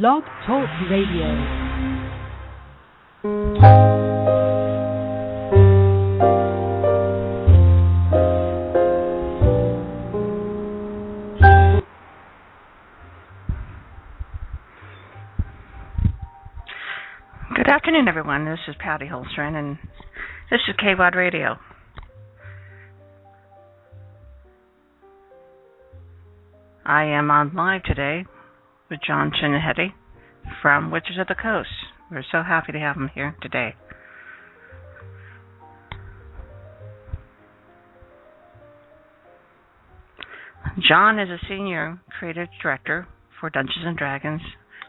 Blog Talk Radio. Good afternoon, everyone. This is Patty Holstrin, and this is KWAD Radio. I am on live today with Jon Schindehette from Wizards of the Coast. We're so happy to have him here today. Jon is a senior creative director for Dungeons and Dragons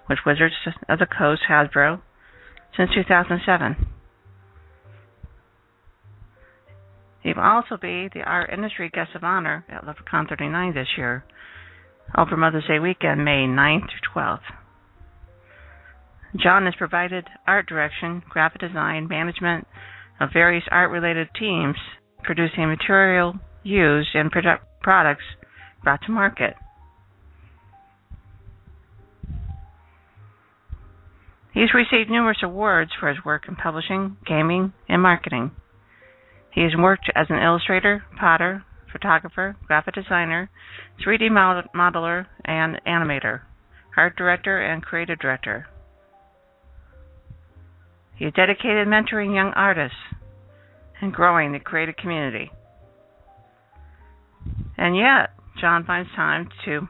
with Wizards of the Coast Hasbro since 2007. He will also be the art industry guest of honor at LepreCon 39 this year over Mother's Day weekend, May 9th through 12th. Jon has provided art direction, graphic design, management of various art related teams, producing material used in product products brought to market. He's received numerous awards for his work in publishing, gaming, and marketing. He has worked as an illustrator, potter, photographer, graphic designer, 3D modeler, and animator, art director, and creative director. He is dedicated mentoring young artists and growing the creative community. And yet, Jon finds time to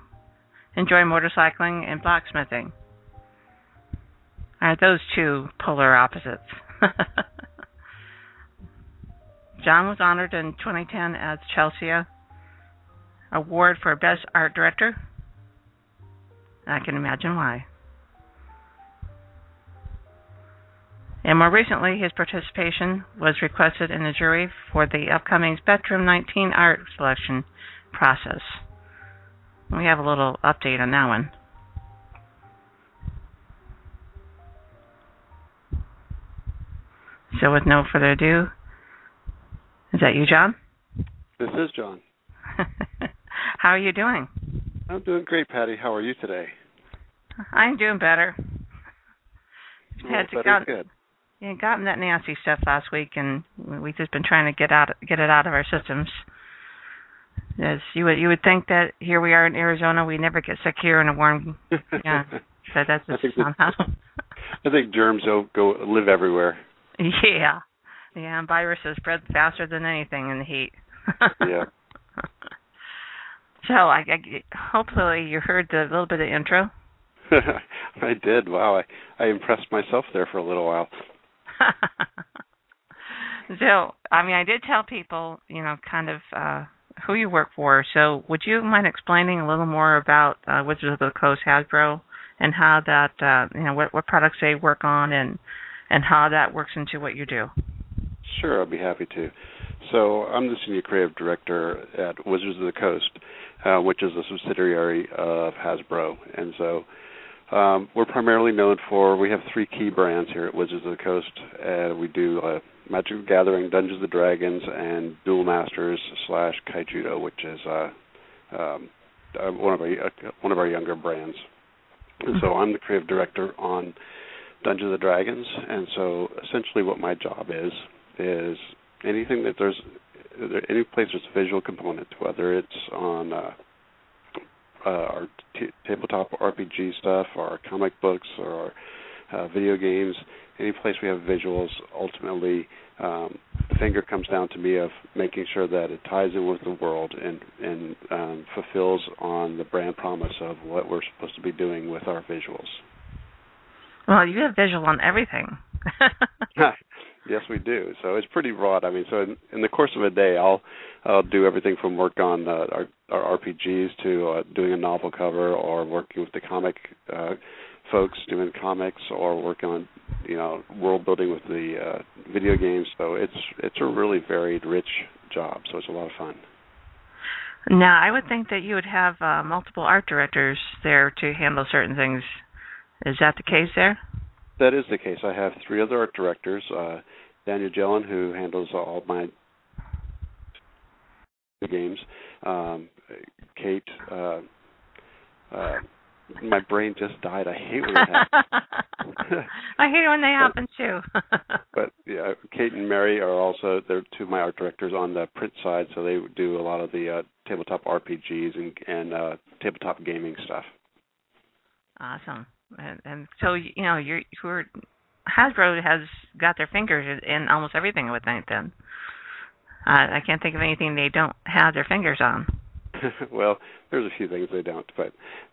enjoy motorcycling and blacksmithing. Aren't those two polar opposites? Jon was honored in 2010 as Chesley Award for Best Art Director. I can imagine why. And more recently, his participation was requested in the jury for the upcoming Spectrum 19 art selection process. We have a little update on that one. So, with no further ado, is that you, Jon? This is Jon. How are you doing? I'm doing great, Patty. How are you today? I'm doing better. Well, Had to got, good. yeah, gotten that nasty stuff last week, and we've just been trying to get out get it out of our systems. As you would you would think that here we are in Arizona, we never get sick here in a warm. Yeah, but that's I think not how. I think germs don't go live everywhere. yeah, yeah, and viruses spread faster than anything in the heat. Yeah. So I, I hopefully you heard the little bit of intro. I did. Wow, I I impressed myself there for a little while. so I mean, I did tell people, you know, kind of uh who you work for. So would you mind explaining a little more about uh, Wizards of the Coast Hasbro and how that, uh, you know, what what products they work on and and how that works into what you do? Sure, I'll be happy to. So I'm the senior creative director at Wizards of the Coast, uh, which is a subsidiary of Hasbro, and so um, we're primarily known for. We have three key brands here at Wizards of the Coast. Uh, we do uh, Magic the Gathering, Dungeons and Dragons, and Duel Masters slash Kaijudo, which is uh, um, uh, one of our uh, one of our younger brands. And so I'm the creative director on Dungeons and Dragons, and so essentially what my job is is anything that there's any place there's a visual component, whether it's on uh, uh, our t- tabletop RPG stuff, or our comic books, or our uh, video games, any place we have visuals, ultimately um, the finger comes down to me of making sure that it ties in with the world and and um, fulfills on the brand promise of what we're supposed to be doing with our visuals. Well, you have visual on everything. Yes, we do. So it's pretty broad. I mean, so in, in the course of a day, I'll I'll do everything from work on uh, our, our RPGs to uh, doing a novel cover, or working with the comic uh, folks doing comics, or working on you know world building with the uh, video games. So it's it's a really varied, rich job. So it's a lot of fun. Now, I would think that you would have uh, multiple art directors there to handle certain things. Is that the case there? That is the case. I have three other art directors. Uh, Daniel Jellin, who handles all my games. Um, Kate. Uh, uh, my brain just died. I hate when it happens. I hate when they happen too. but yeah, Kate and Mary are also they're two of my art directors on the print side, so they do a lot of the uh, tabletop RPGs and and uh, tabletop gaming stuff. Awesome, and, and so you know you're you're Hasbro has got their fingers in almost everything. Would think then. Uh, I can't think of anything they don't have their fingers on. well, there's a few things they don't, but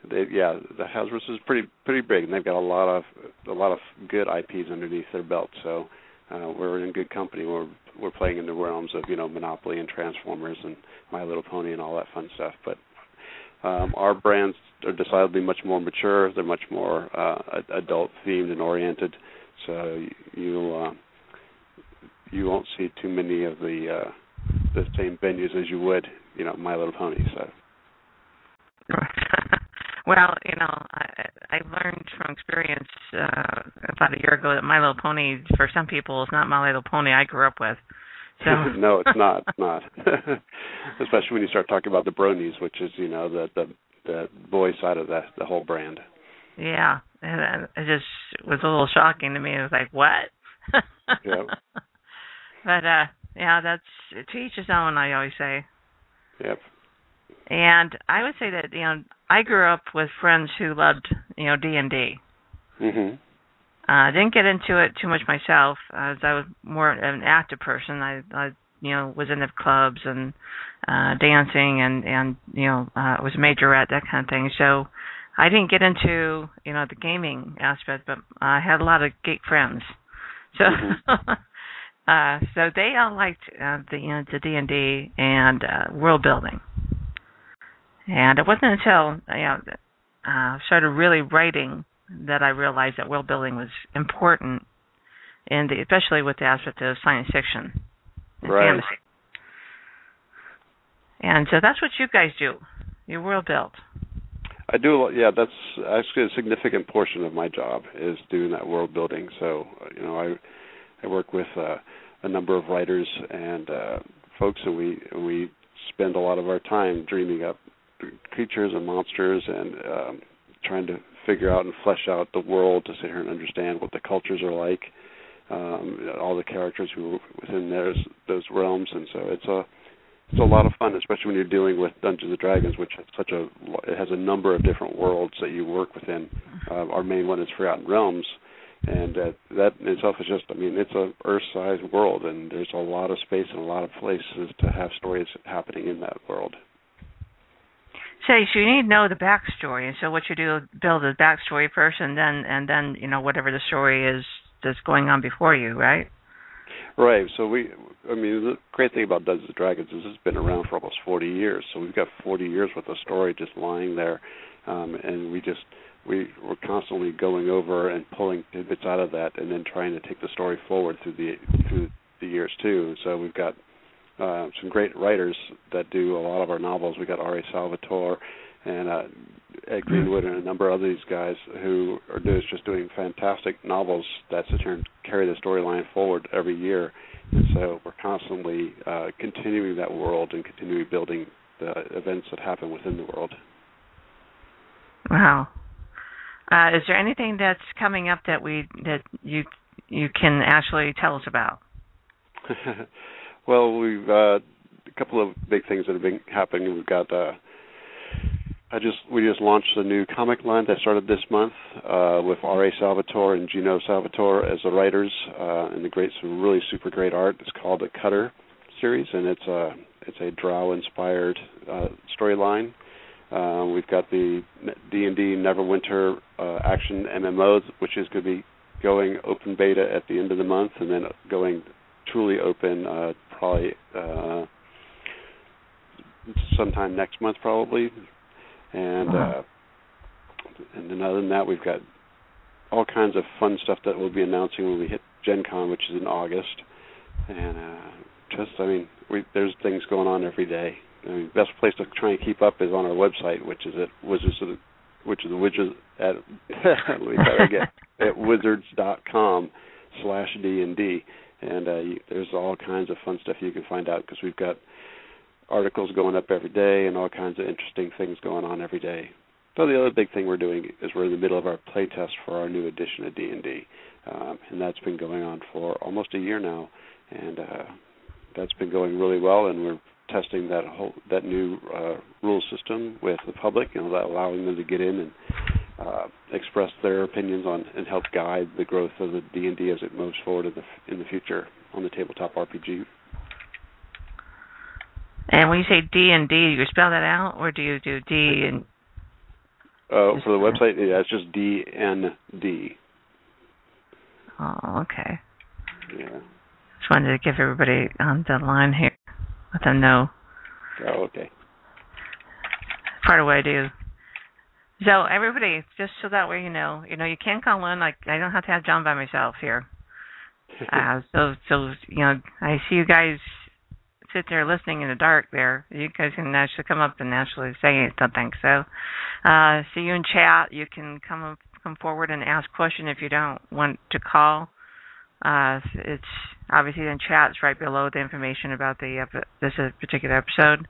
they, yeah, the Hasbro's is pretty pretty big, and they've got a lot of a lot of good IPs underneath their belt. So uh, we're in good company. We're we're playing in the realms of you know Monopoly and Transformers and My Little Pony and all that fun stuff. But um, our brands are decidedly much more mature. They're much more uh, adult themed and oriented. So you uh, you won't see too many of the uh, the same venues as you would you know My Little Pony. So. well, you know, I, I learned from experience uh, about a year ago that My Little Pony, for some people, is not My Little Pony I grew up with. So no, it's not. It's not. Especially when you start talking about the Bronies, which is you know the the the boy side of the the whole brand. Yeah, and it just was a little shocking to me. It was like, what? yeah. But uh yeah, that's to each his own. I always say. Yep. And I would say that you know I grew up with friends who loved you know D and D. Mhm. Uh, didn't get into it too much myself, as I was more an active person. I, I you know was in the clubs and uh dancing and and you know uh was a majorette that kind of thing. So I didn't get into you know the gaming aspect, but I had a lot of geek friends. So. Uh, so they all liked uh, the you know, the D and D and uh, world building, and it wasn't until you know uh, started really writing that I realized that world building was important, and especially with the aspect of science fiction and right. fantasy. And so that's what you guys do. You world build. I do. Yeah, that's actually a significant portion of my job is doing that world building. So you know, I I work with uh, a number of writers and uh, folks, and we we spend a lot of our time dreaming up creatures and monsters and um, trying to figure out and flesh out the world to sit here and understand what the cultures are like, um, all the characters who are within those those realms, and so it's a it's a lot of fun, especially when you're dealing with Dungeons and Dragons, which has such a it has a number of different worlds that you work within. Uh, our main one is Forgotten Realms, and uh, that in itself is just I mean it's a Earth-sized world, and there's a lot of space and a lot of places to have stories happening in that world. So, so you need to know the backstory, and so what you do build a backstory first, and then and then you know whatever the story is that's going on before you, right? Right. So we, I mean, the great thing about Dungeons and Dragons is it's been around for almost 40 years. So we've got 40 years worth of story just lying there, um, and we just we we're constantly going over and pulling tidbits out of that, and then trying to take the story forward through the through the years too. So we've got uh, some great writers that do a lot of our novels. We got R.A. Salvatore and uh, Ed Greenwood and a number of these guys who are do, just doing fantastic novels that sit here and carry the storyline forward every year. And so we're constantly uh, continuing that world and continuing building the events that happen within the world. Wow. Uh, is there anything that's coming up that we that you you can actually tell us about? well, we've uh, a couple of big things that have been happening. We've got uh, I just we just launched a new comic line that started this month uh, with R.A. Salvatore and Geno Salvatore as the writers, uh, and the great some really super great art. It's called the Cutter series, and it's a it's a Drow inspired uh, storyline. Uh, we've got the D and D Neverwinter uh, action MMO, which is going to be going open beta at the end of the month, and then going truly open uh, probably uh, sometime next month, probably. And uh, and then other than that, we've got all kinds of fun stuff that we'll be announcing when we hit Gen Con, which is in August. And uh, just, I mean, we, there's things going on every day. I mean, best place to try and keep up is on our website, which is at Wizards of the, which is the Wizards at let me try again at wizards.com slash D and D, and uh, you, there's all kinds of fun stuff you can find out because we've got articles going up every day and all kinds of interesting things going on every day. So the other big thing we're doing is we're in the middle of our playtest for our new edition of D and D, um, and that's been going on for almost a year now, and uh, that's been going really well, and we're testing that whole that new uh, rule system with the public, you know, allowing them to get in and uh, express their opinions on and help guide the growth of the D and D as it moves forward in the in the future on the tabletop RPG. And when you say D and D, do you spell that out, or do you do D and? Uh, for the website, yeah, it's just D N D. Oh, okay. Yeah. Just wanted to give everybody on the line here, let them know Oh, okay. part of what I do. So everybody, just so that way you know, you know, you can call in. Like I don't have to have Jon by myself here. Uh, so, so you know, I see you guys sit there listening in the dark. There, you guys can actually come up and actually say something. So, uh, see you in chat. You can come up, come forward and ask question if you don't want to call. Uh, it's obviously in chat. It's right below the information about the this particular episode.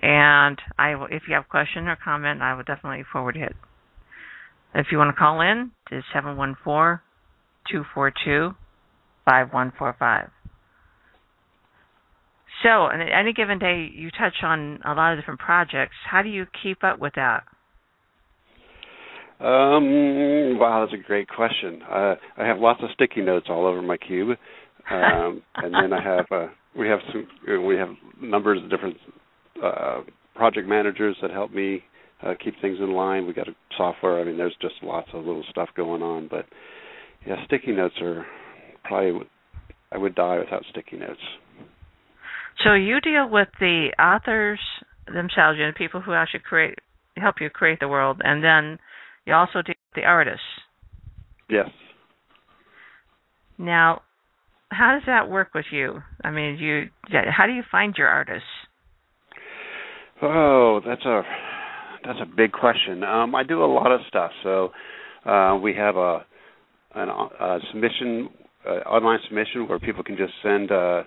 And I, will, if you have a question or comment, I will definitely forward it. If you want to call in, it's seven one four two four two five one four five. So, on any given day, you touch on a lot of different projects. How do you keep up with that? Um, wow, that's a great question. Uh, I have lots of sticky notes all over my cube, um, and then I have uh, we have some we have numbers of different uh, project managers that help me uh, keep things in line. We got a software. I mean, there's just lots of little stuff going on, but yeah, sticky notes are probably I would die without sticky notes. So you deal with the authors themselves, you know, people who actually create help you create the world, and then you also deal with the artists. Yes. Now, how does that work with you? I mean, you how do you find your artists? Oh, that's a that's a big question. Um, I do a lot of stuff. So uh, we have a an a submission uh, online submission where people can just send uh,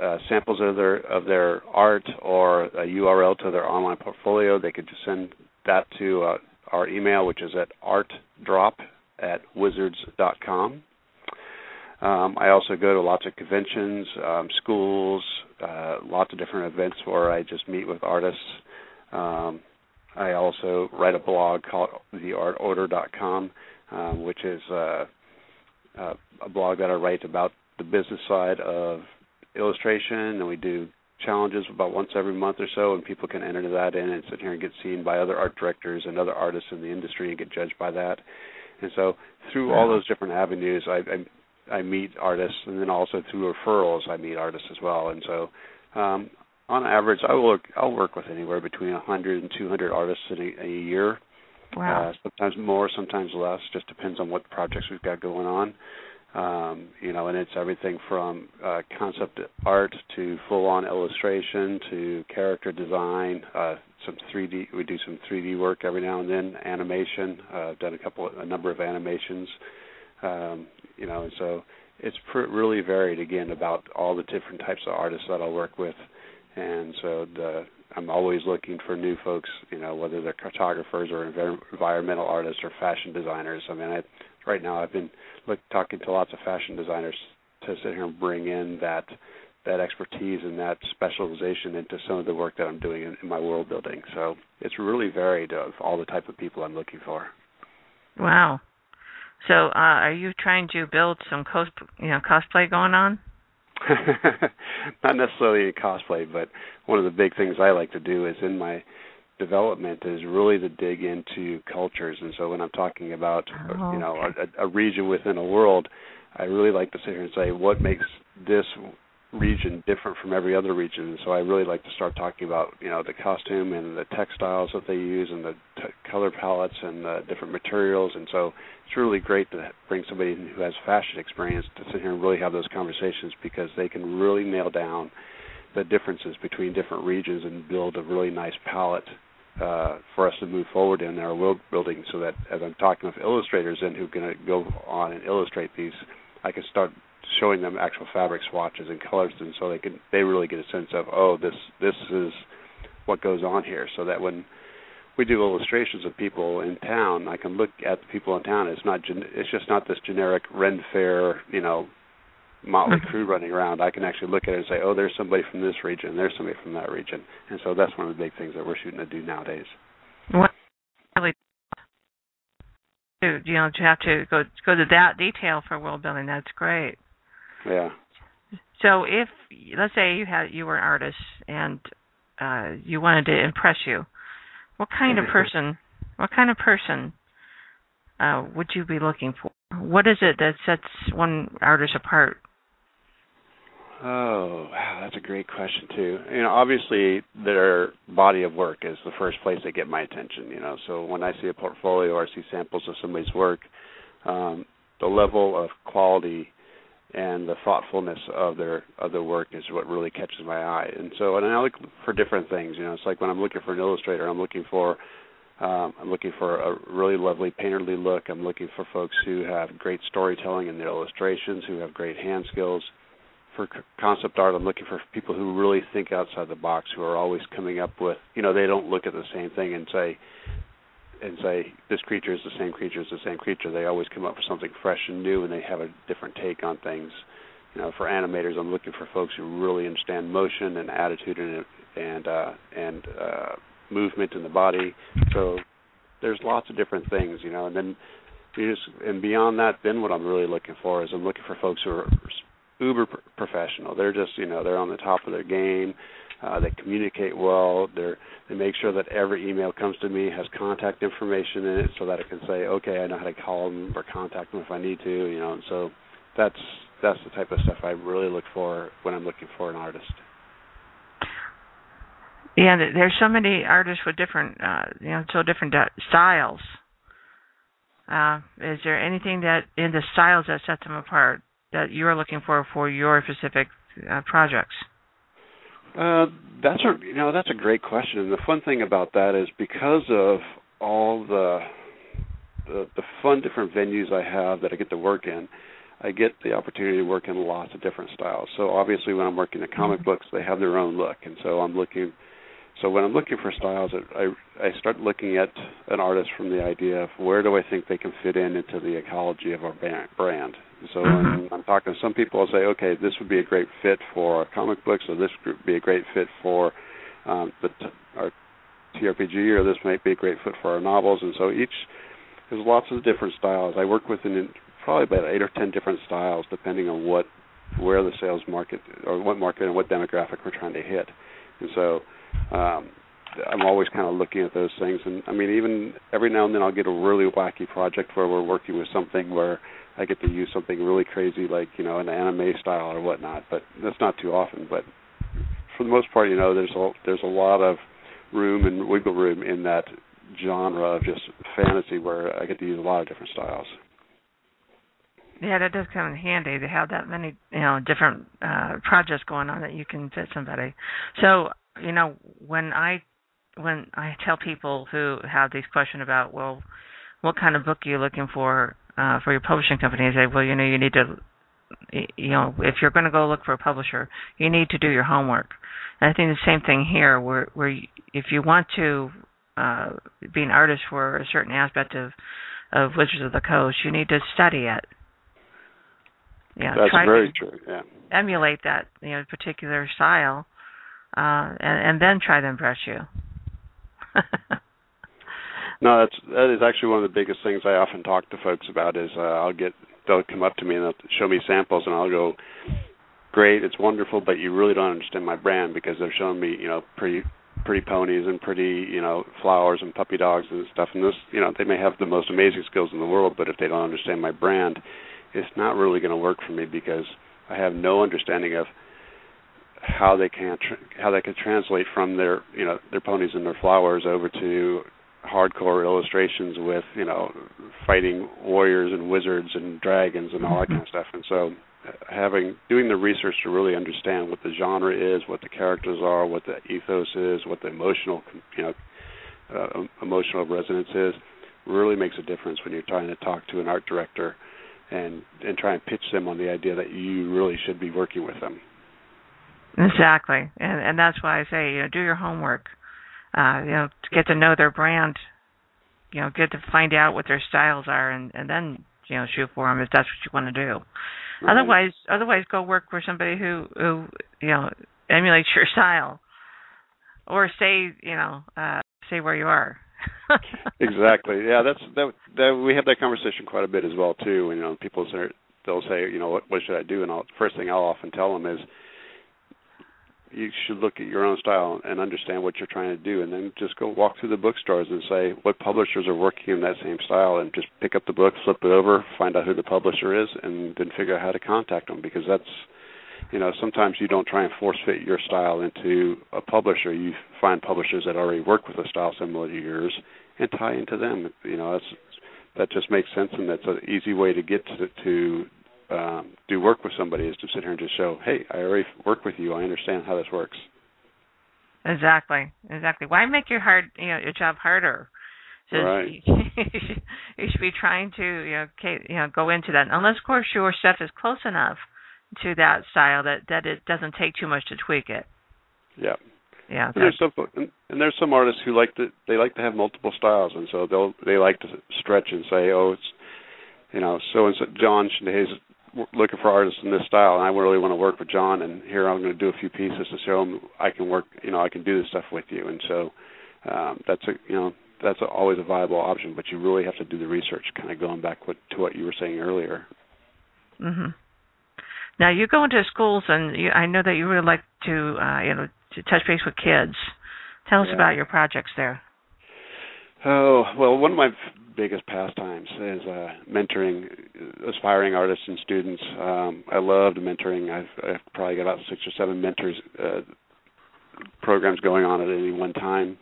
uh, samples of their of their art or a URL to their online portfolio. They could just send that to uh, our email, which is at artdrop at wizards.com. Um, I also go to lots of conventions, um, schools, uh, lots of different events where I just meet with artists. Um, I also write a blog called theartorder.com, um, which is uh, uh, a blog that I write about the business side of illustration, and we do challenges about once every month or so, and people can enter that in and sit here and get seen by other art directors and other artists in the industry and get judged by that. And so through all those different avenues, I, I, I meet artists, and then also through referrals, I meet artists as well. And so, um, on average, I will I'll work with anywhere between 100 and 200 artists in a, a year. Wow. Uh, sometimes more, sometimes less. Just depends on what projects we've got going on. Um, you know, and it's everything from uh, concept art to full-on illustration to character design. Uh, some 3D. We do some 3D work every now and then. Animation. Uh, I've done a couple, a number of animations. Um, you know, and so it's pr- really varied again about all the different types of artists that I'll work with, and so the I'm always looking for new folks, you know, whether they're cartographers or env- environmental artists or fashion designers. I mean, I, right now I've been look, talking to lots of fashion designers to sit here and bring in that that expertise and that specialization into some of the work that I'm doing in, in my world building. So it's really varied of all the type of people I'm looking for. Wow. So, uh, are you trying to build some cos- you know, cosplay going on? Not necessarily a cosplay, but one of the big things I like to do is in my development is really to dig into cultures. And so when I'm talking about Oh, you know okay. a, a region within a world, I really like to sit here and say what makes this region different from every other region. So I really like to start talking about you know the costume and the textiles that they use and the t- color palettes and the different materials. And so it's really great to bring somebody who has fashion experience to sit here and really have those conversations because they can really nail down the differences between different regions and build a really nice palette uh, for us to move forward in our world building so that as I'm talking with illustrators and who to go on and illustrate these, I can start showing them actual fabric swatches and colors and so they can they really get a sense of oh this this is what goes on here so that when we do illustrations of people in town I can look at the people in town it's not gen- it's just not this generic Ren Fair you know motley Mhm. crew running around I can actually look at it and say oh there's somebody from this region there's somebody from that region and so that's one of the big things that we're shooting to do nowadays What really do you know to have to go go to that detail for world building? That's great. Yeah So if let's say you had you were an artist and uh, you wanted to impress you, what kind of person? What kind of person uh, would you be looking for? What is it that sets one artist apart? Oh, wow, that's a great question too. You know, obviously their body of work is the first place they get my attention. You know, so when I see a portfolio or I see samples of somebody's work, um, the level of quality and the thoughtfulness of their of their work is what really catches my eye. And so, and I look for different things. You know, it's like when I'm looking for an illustrator, I'm looking for um, I'm looking for a really lovely painterly look. I'm looking for folks who have great storytelling in their illustrations, who have great hand skills. For concept art, I'm looking for people who really think outside the box, who are always coming up with, you know, they don't look at the same thing and say, and say this creature is the same creature as the same creature. They always come up with something fresh and new, and they have a different take on things. You know, for animators, I'm looking for folks who really understand motion and attitude and and uh, and uh, movement in the body. So there's lots of different things, you know, and then you just and beyond that, then what I'm really looking for is I'm looking for folks who are uber professional. They're just you know they're on the top of their game. Uh, they communicate well. They're they make sure that every email comes to me has contact information in it, so that I can say, okay, I know how to call them or contact them if I need to. You know, and so that's that's the type of stuff I really look for when I'm looking for an artist. Yeah, there's so many artists with different, uh, you know, so different uh, styles. Uh, is there anything that in the styles that set them apart that you're looking for for your specific uh, projects? Uh, that's a you know that's a great question, and the fun thing about that is because of all the the, the fun different venues I have that I get to work in, I get the opportunity to work in lots of different styles. So obviously, when I'm working in comic books, they have their own look, and so I'm looking. So when I'm looking for styles, I I start looking at an artist from the idea of where do I think they can fit in into the ecology of our brand. So when I'm talking to some people, I'll say, okay, this would be a great fit for comic books, or this would be a great fit for um, the t- our TRPG, or this might be a great fit for our novels. And so each there's lots of different styles. I work with probably about eight or ten different styles, depending on what where the sales market or what market and what demographic we're trying to hit. And so um, I'm always kind of looking at those things. And I mean, even every now and then I'll get a really wacky project where we're working with something where I get to use something really crazy, like you know, an anime style or whatnot. But that's not too often. But for the most part, you know, there's a there's a lot of room and wiggle room in that genre of just fantasy where I get to use a lot of different styles. Yeah, that does come in handy to have that many, you know, different uh projects going on that you can fit somebody. So, you know, when I when I tell people who have these questions about, well, what kind of book are you looking for uh for your publishing company? I say, well, you know, you need to you know, if you're going to go look for a publisher, you need to do your homework. And I think the same thing here where where you, if you want to uh be an artist for a certain aspect of of Wizards of the Coast, you need to study it. Yeah, That's very true. Yeah. emulate that you know particular style, uh, and and then try to impress you. No, that's that is actually one of the biggest things I often talk to folks about. Is uh, I'll get they'll come up to me and they'll show me samples, and I'll go, "Great, it's wonderful, but you really don't understand my brand because they're showing me, you know, pretty pretty ponies and pretty you know flowers and puppy dogs and stuff and this you know they may have the most amazing skills in the world but if they don't understand my brand it's not really going to work for me because I have no understanding of how they can tr- how they can translate from their you know their ponies and their flowers over to hardcore illustrations with you know fighting warriors and wizards and dragons and all that kind of stuff. And so having doing the research to really understand what the genre is, what the characters are, what the ethos is, what the emotional you know uh, emotional resonance is, really makes a difference when you're trying to talk to an art director and and try and pitch them on the idea that you really should be working with them. Exactly, and and that's why I say you know do your homework, uh, you know to get to know their brand, you know get to find out what their styles are, and and then you know shoot for them if that's what you want to do. Right. Otherwise, otherwise, go work for somebody who who you know emulates your style, or stay you know uh, stay where you are. exactly. Yeah, that's that, that. We have that conversation quite a bit as well too. You know, people say they'll say, you know, what what should I do? And I'll, first thing I'll often tell them is, you should look at your own style and understand what you're trying to do, and then just go walk through the bookstores and say what publishers are working in that same style, and just pick up the book, flip it over, find out who the publisher is, and then figure out how to contact them because that's you know sometimes you don't try and force fit your style into a publisher. You find publishers that already work with a style similar to yours and tie into them. You know that's that just makes sense and that's an easy way to get to to um, do work with somebody is to sit here and just show, hey, I already work with you. I understand how this works. Exactly, exactly. Why make your hard, you know, your job harder? So right. you should be trying to, you know, you know, go into that. Unless, of course, your stuff is close enough to that style that that it doesn't take too much to tweak it. Yeah. Yeah. And there's some and, and there's some artists who like to they like to have multiple styles, and so they'll they like to stretch and say, oh, it's you know, so and so Jon Schindehette's looking for artists in this style, and I really want to work with Jon. And here I'm going to do a few pieces to show him I can work. You know, I can do this stuff with you. And so um, that's a you know that's a, always a viable option, but you really have to do the research. Kind of going back what, to what you were saying earlier. Mhm. Now you go into schools, and you, I know that you really like to uh, you know to touch base with kids. Tell us yeah. about your projects there. Oh well, one of my biggest pastimes is uh, mentoring aspiring artists and students. Um, I loved mentoring. I've, I've probably got about six or seven mentors uh, programs going on at any one time.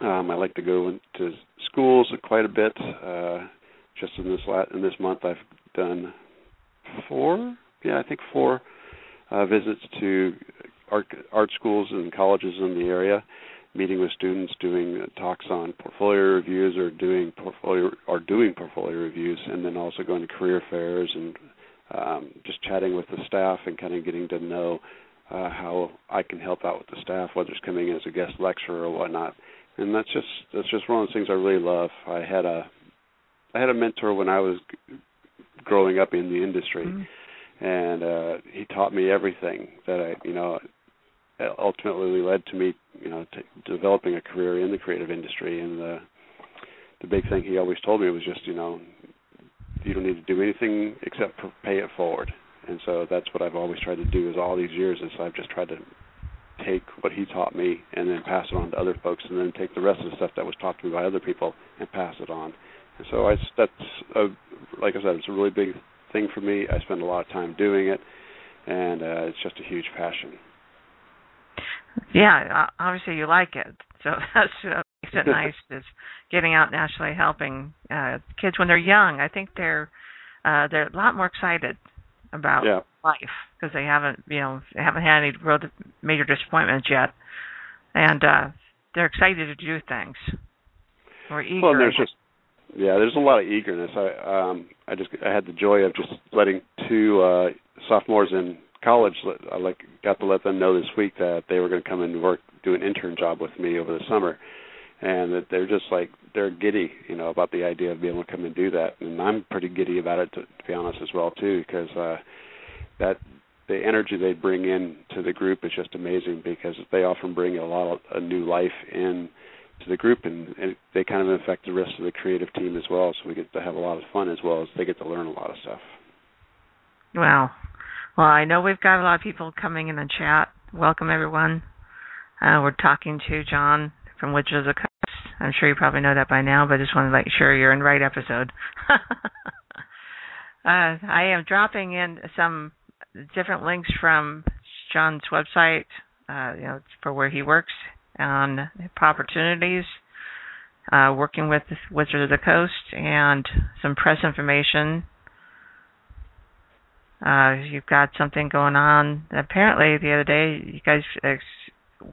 Um, I like to go into schools quite a bit. Uh, just in this la- in this month, I've done four. Yeah, I think four uh, visits to art art schools and colleges in the area meeting with students, doing talks on portfolio reviews, or doing portfolio or doing portfolio reviews, and then also going to career fairs and um, just chatting with the staff and kind of getting to know uh, how I can help out with the staff, whether it's coming as a guest lecturer or whatnot. And that's just that's just one of the things I really love. I had a I had a mentor when I was growing up in the industry, mm-hmm. and uh, he taught me everything that I you know ultimately led to me, you know, to developing a career in the creative industry. And the the big thing he always told me was just, you know, you don't need to do anything except pay it forward. And so that's what I've always tried to do. Is all these years is I've just tried to take what he taught me and then pass it on to other folks, and then take the rest of the stuff that was taught to me by other people and pass it on. And so I that's a, like I said, it's a really big thing for me. I spend a lot of time doing it, and uh, it's just a huge passion. Yeah, obviously you like it, so that's what makes it nice. Is getting out and actually helping uh, kids when they're young. I think they're uh, they're a lot more excited about yeah. life because they haven't you know they haven't had any real major disappointments yet, and uh, they're excited to do things. Or eager. Well, there's just yeah, there's a lot of eagerness. I um I just I had the joy of just letting two uh sophomores in college, I like got to let them know this week that they were going to come and work, do an intern job with me over the summer, and that they're just like they're giddy, you know, about the idea of being able to come and do that, and I'm pretty giddy about it to, to be honest as well too, because uh, that the energy they bring in to the group is just amazing because they often bring a lot of a new life in to the group and, and they kind of affect the rest of the creative team as well. So we get to have a lot of fun as well as they get to learn a lot of stuff. Wow well, I know we've got a lot of people coming in the chat. Welcome, everyone. Uh, we're talking to Jon from Wizards of the Coast. I'm sure you probably know that by now, but I just want to make sure you're in the right episode. uh, I am dropping in some different links from Jon's website, uh, you know, for where he works on opportunities, uh, working with Wizards of the Coast, and some press information. Uh, you've got something going on. Apparently, the other day, you guys,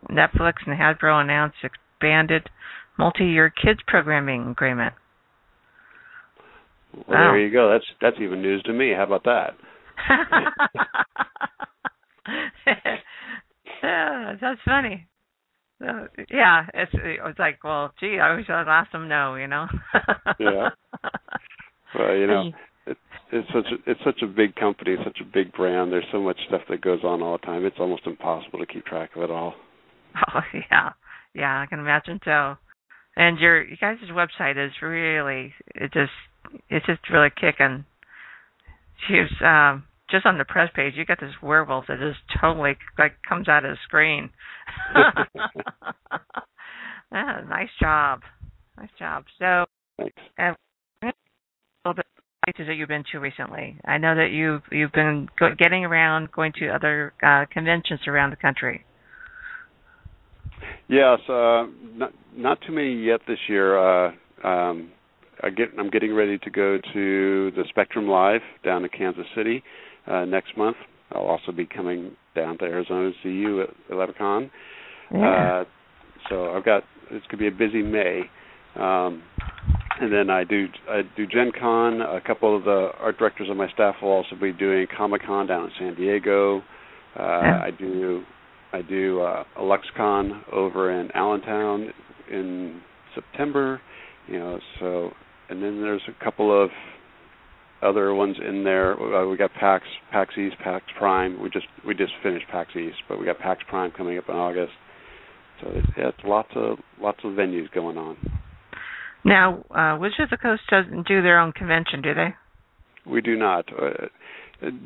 Netflix and Hasbro announced expanded multi-year kids programming agreement. Well, wow. there you go. That's that's even news to me. How about that? yeah, that's funny. So, yeah, it's it's like, well, gee, I wish I'd asked them no, you know. yeah. Well, you know, it, it's such a, it's such a big company, such a big brand. There's so much stuff that goes on all the time. It's almost impossible to keep track of it all. Oh yeah, yeah, I can imagine so. And your you guys' website is really it just it's just really kicking. She's um just on the press page you got this werewolf that just totally like comes out of the screen. yeah, nice job. Nice job. So Thanks. Uh, a little bit places that you've been to recently. I know that you've you've been go- getting around, going to other uh, conventions around the country. Yes, uh, not not too many yet this year. Uh, um, I get, I'm getting ready to go to the Spectrum Live down to Kansas City uh, next month. I'll also be coming down to Arizona to see you at LepreCon. Yeah. Uh, so I've got it's going to be a busy May. Um, and then I do I do Gen Con. A couple of the art directors on my staff will also be doing Comic Con down in San Diego. Uh, yeah. I do I do uh, IlluXcon over in Allentown in September. You know, so and then there's a couple of other ones in there. Uh, we got PAX, PAX East, PAX Prime. We just we just finished PAX East, but we got PAX Prime coming up in August. So it's, yeah, it's lots of lots of venues going on. Now, uh, Wizards of the Coast doesn't do their own convention, do they? We do not. Uh,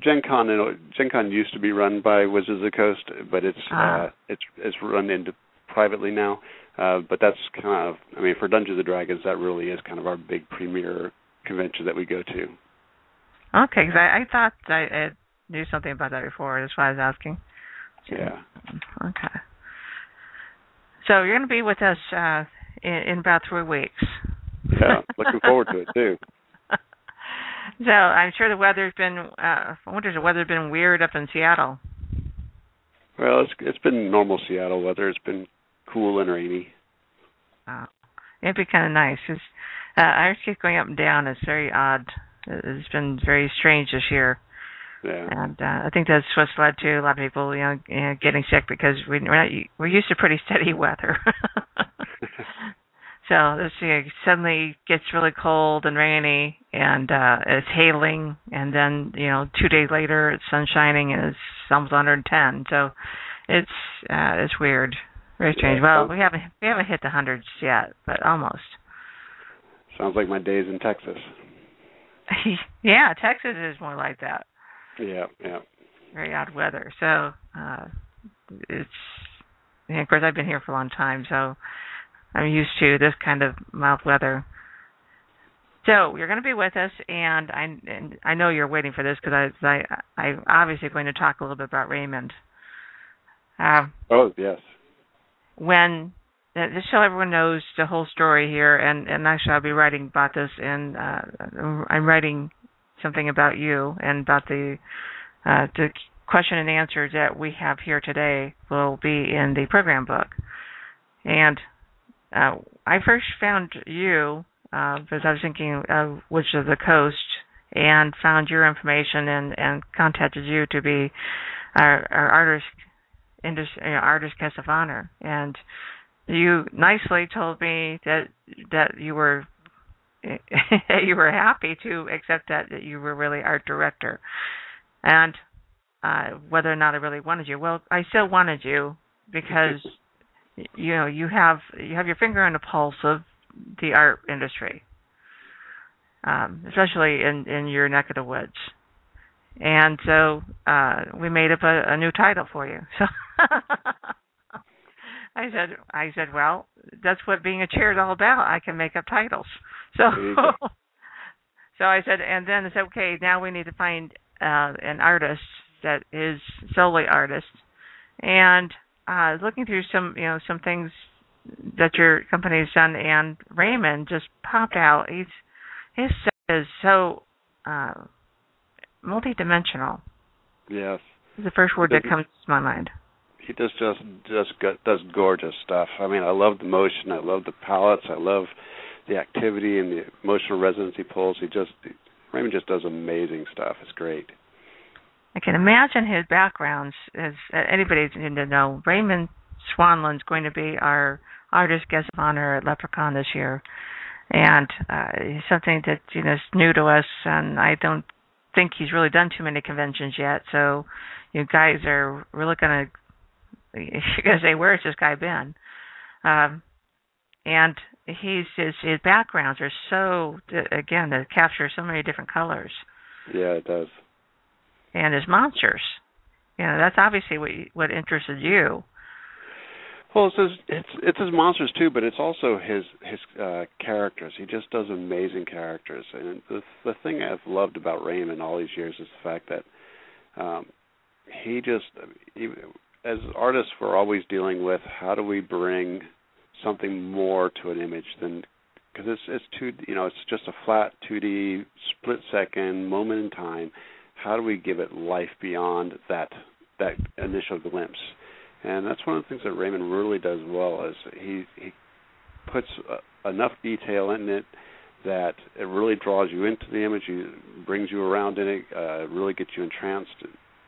Gen Con, Gen Con used to be run by Wizards of the Coast, but it's ah. uh, it's it's run into privately now. Uh, but that's kind of, I mean, for Dungeons and Dragons, that really is kind of our big premier convention that we go to. Okay, because I, I thought I, I knew something about that before. That's why I was asking. Yeah. Okay. So you're going to be with us uh, in, in about three weeks. Yeah, looking forward to it too. So I'm sure the weather's been. Uh, I wonder if the weather's been weird up in Seattle. Well, it's it's been normal Seattle weather. It's been cool and rainy. Uh, it'd be kind of nice. It's, uh, ours keeps going up and down. It's very odd. It's been very strange this year. Yeah. And uh, I think that's what's led to a lot of people, you know, you know getting sick because we, we're not we're used to pretty steady weather. so this year suddenly gets really cold and rainy, and uh it's hailing, and then you know two days later it's sun shining and it's almost 110. So it's uh it's weird. Very strange. Yeah, well, we haven't we haven't hit the hundreds yet, but almost. Sounds like my days in Texas. yeah, Texas is more like that. Yeah, yeah. Very odd weather. So uh it's and of course I've been here for a long time, so I'm used to this kind of mild weather. So you're going to be with us, and I and I know you're waiting for this because I I I'm obviously going to talk a little bit about Raymond. Uh, oh yes when just so everyone knows the whole story here, and and actually I'll be writing about this, and uh, I'm writing something about you and about the uh, the question and answer that we have here today will be in the program book. And uh, I first found you uh, because I was thinking of Wizards of the Coast and found your information and and contacted you to be our, our artist indus, you know, artist guest of honor, and you nicely told me that that you were you were happy to accept that that you were really art director, and uh, whether or not I really wanted you. Well, I still wanted you because you know you have you have your finger on the pulse of the art industry, um, especially in in your neck of the woods and so uh we made up a, a new title for you so I said, I said, well, that's what being a chair is all about. I can make up titles. So, so I said, and then I said, okay, now we need to find uh, an artist that is solely artist, and uh, looking through some, you know, some things that your company has done, and Raymond just popped out. He's his set is so uh, multidimensional. Yes. The first word that comes to my mind. He just just just does gorgeous stuff. I mean, I love the motion. I love the palettes. I love the activity and the emotional resonance he pulls. He just Raymond just does amazing stuff. It's great. I can imagine his backgrounds as uh, anybody's in to know. Raymond Swanland's going to be our artist guest of honor at LepreCon this year, and uh, something that you know is new to us. And I don't think he's really done too many conventions yet. So, you guys are really gonna you're gonna say, "Where's this guy been?" Um, and he's his his backgrounds are so again that capture so many different colors. Yeah, it does. And his monsters, you know, that's obviously what what interested you. Well, it's his, it's it's his monsters too, but it's also his his uh, characters. He just does amazing characters, and the the thing I've loved about Raymond all these years is the fact that um, he just he, as artists we're always dealing with how do we bring something more to an image than because it's it's two you know it's just a flat 2D split second moment in time. How do we give it life beyond that that initial glimpse? And that's one of the things that Raymond really does well is he he puts uh, enough detail in it that it really draws you into the image, you, brings you around in it, uh, really gets you entranced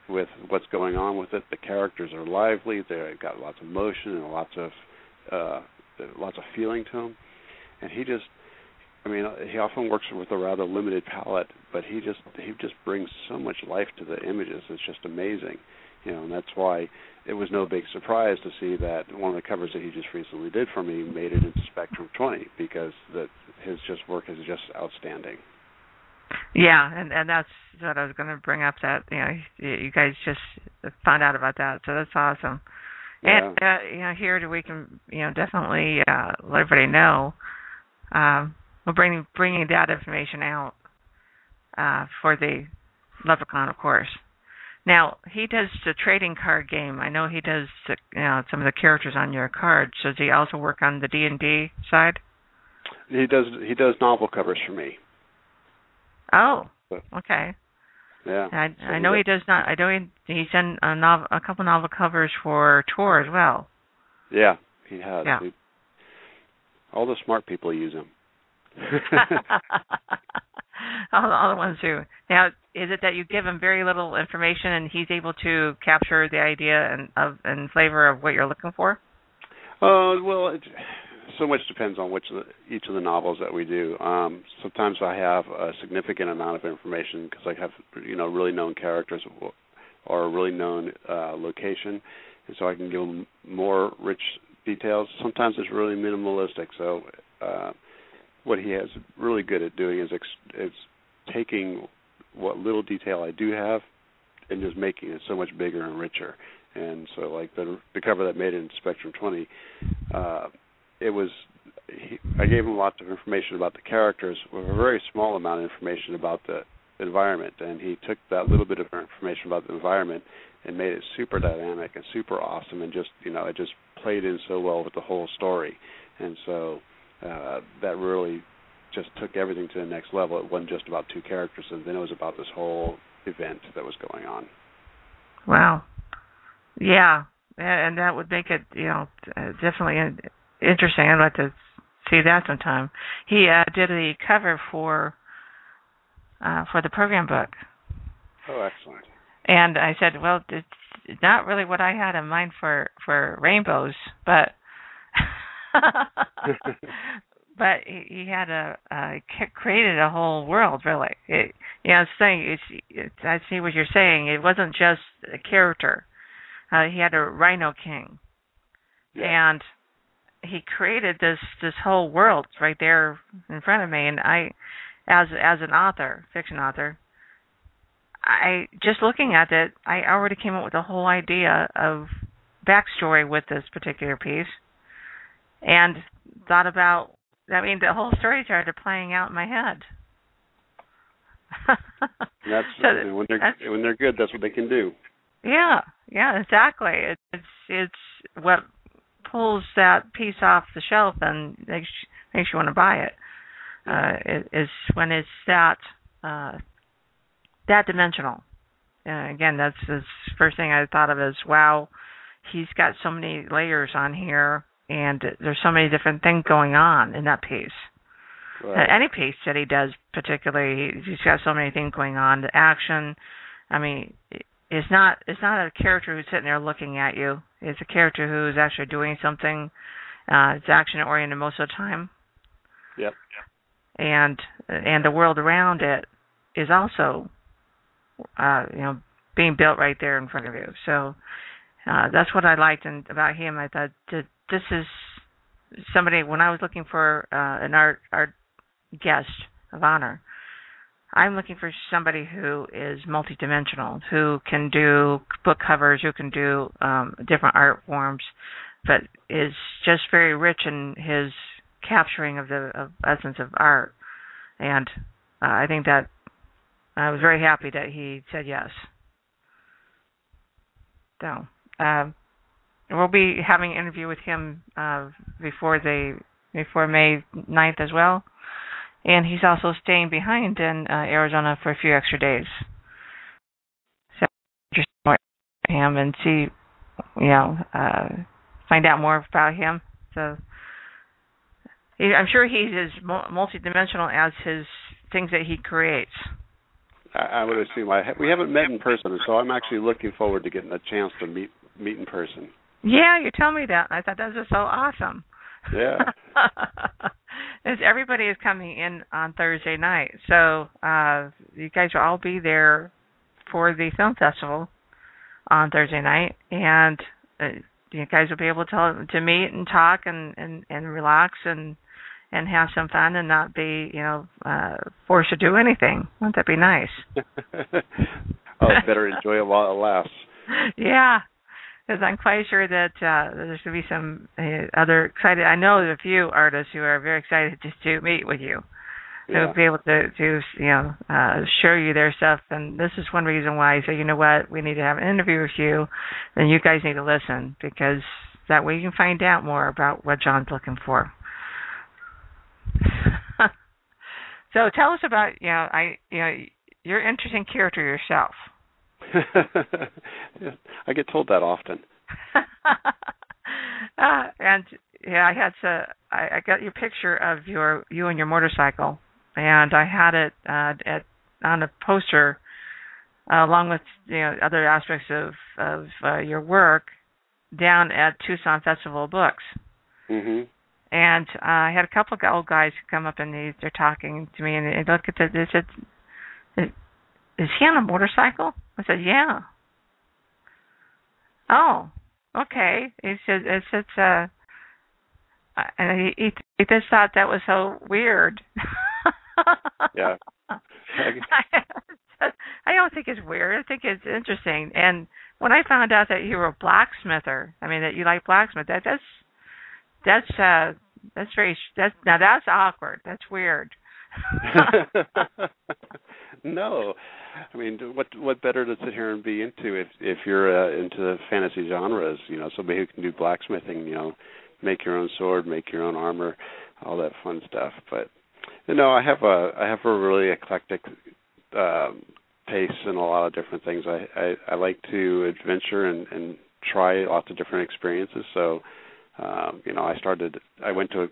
with what's going on with it. The characters are lively; they've got lots of motion and lots of uh, lots of feeling to them. And he just, I mean, he often works with a rather limited palette, but he just he just brings so much life to the images. It's just amazing, you know, and that's why it was no big surprise to see that one of the covers that he just recently did for me made it into Spectrum 20 because that his just work is just outstanding. Yeah, and and that's what I was going to bring up. That you know, you guys just found out about that, so that's awesome. Yeah. And uh, you know, here we can you know definitely uh, let everybody know. Um, we're bringing bringing that information out uh, for the LepreCon, of course. Now he does the trading card game. I know he does the, you know some of the characters on your card. So does he also work on the D and D side? He does. He does novel covers for me. Oh, okay. Yeah. I so I know he does not. I know he he's done a novel, a couple novel covers for Tor as well. Yeah, he has. Yeah. He, all the smart people use him. All, all the ones who now is it that you give him very little information and he's able to capture the idea and of and flavor of what you're looking for? Uh, well, it, so much depends on which of the, each of the novels that we do. Um, sometimes I have a significant amount of information because I have you know really known characters or a really known uh, location, and so I can give them more rich details. Sometimes it's really minimalistic. So uh, what he has really good at doing is ex- is taking what little detail I do have and just making it so much bigger and richer. And so, like the the cover that made it in Spectrum 20, uh, it was he, I gave him lots of information about the characters with a very small amount of information about the environment, and he took that little bit of information about the environment and made it super dynamic and super awesome, and just you know it just played in so well with the whole story, and so uh, that really just took everything to the next level. It wasn't just about two characters, and then it was about this whole event that was going on. Wow. Yeah, and that would make it, you know, definitely interesting. I'd like to see that sometime. He uh, did the cover for uh, for the program book. Oh, excellent. And I said, well, it's not really what I had in mind for for rainbows, but but he, he had a uh, created a whole world really. It, you know, it's saying it's, it's I see what you're saying. It wasn't just a character. Uh, he had a Rhino King, yeah. and he created this this whole world right there in front of me. And I, as as an author, fiction author, I just looking at it, I already came up with a whole idea of backstory with this particular piece and thought about. I mean, the whole story started playing out in my head. that's So when they're that's- when they're good. That's what they can do. Yeah, yeah, exactly. It, it's it's what pulls that piece off the shelf and makes makes you want to buy it. Uh, it is when it's that uh, that dimensional. Uh, again, that's the first thing I thought of is wow, he's got so many layers on here, and there's so many different things going on in that piece. Right. any piece that he does, particularly, he's got so many things going on. The action, I mean, it's not it's not a character who's sitting there looking at you. It's a character who is actually doing something. Uh, it's action oriented most of the time, Yep. and and the world around it is also, uh, you know, being built right there in front of you. So uh, that's what I liked and about him. I thought this is somebody when I was looking for uh, an art art guest of honor. I'm looking for somebody who is multidimensional, who can do book covers, who can do um, different art forms, but is just very rich in his capturing of the of essence of art. And uh, I think that I was very happy that he said yes. So um, we'll be having an interview with him uh, before the before May 9th as well and he's also staying behind in uh, Arizona for a few extra days. So more him and see, you know, uh, find out more about him. So I'm sure he's as multidimensional as his things that he creates. I, I would assume I ha- we haven't met in person, so I'm actually looking forward to getting a chance to meet meet in person. Yeah, you tell me that. and I thought that was so awesome. Yeah. As everybody is coming in on Thursday night, so uh you guys will all be there for the film festival on Thursday night, and uh, you guys will be able to to meet and talk and and and relax and and have some fun and not be you know uh forced to do anything. Wouldn't that be nice? oh, better enjoy it while it lasts. yeah, because I'm quite sure that uh, there's going to be some uh, other excited. I know there's a few artists who are very excited just to meet with you, Yeah. to be able to to you know uh, show you their stuff. And this is one reason why I say, you know what, we need to have an interview with you, and you guys need to listen because that way you can find out more about what Jon's looking for. so tell us about you know I you know you're an interesting character yourself. I get told that often. uh, and yeah, I had to. I, I got your picture of your you and your motorcycle, and I had it uh, at on a poster uh, along with you know other aspects of of uh, your work down at Tucson Festival of Books. Mhm. And uh, I had a couple of old guys come up and they, they're talking to me, and they look at the. They said, "Is he on a motorcycle?" I said, "Yeah." Oh, okay. He said, "It's it's uh." And he, he he just thought that was so weird. Yeah. I don't think it's weird. I think it's interesting. And when I found out that you were a blacksmither, I mean that you like blacksmith, that that's that's uh that's very that's now that's awkward. That's weird. no, I mean, what what better to sit here and be into if if you're uh, into the fantasy genres? You know, somebody who can do blacksmithing. You know, make your own sword, make your own armor, all that fun stuff. But you know, I have a I have a really eclectic um, taste in a lot of different things. I I, I like to adventure and and try lots of different experiences. So, um, you know, I started. I went to a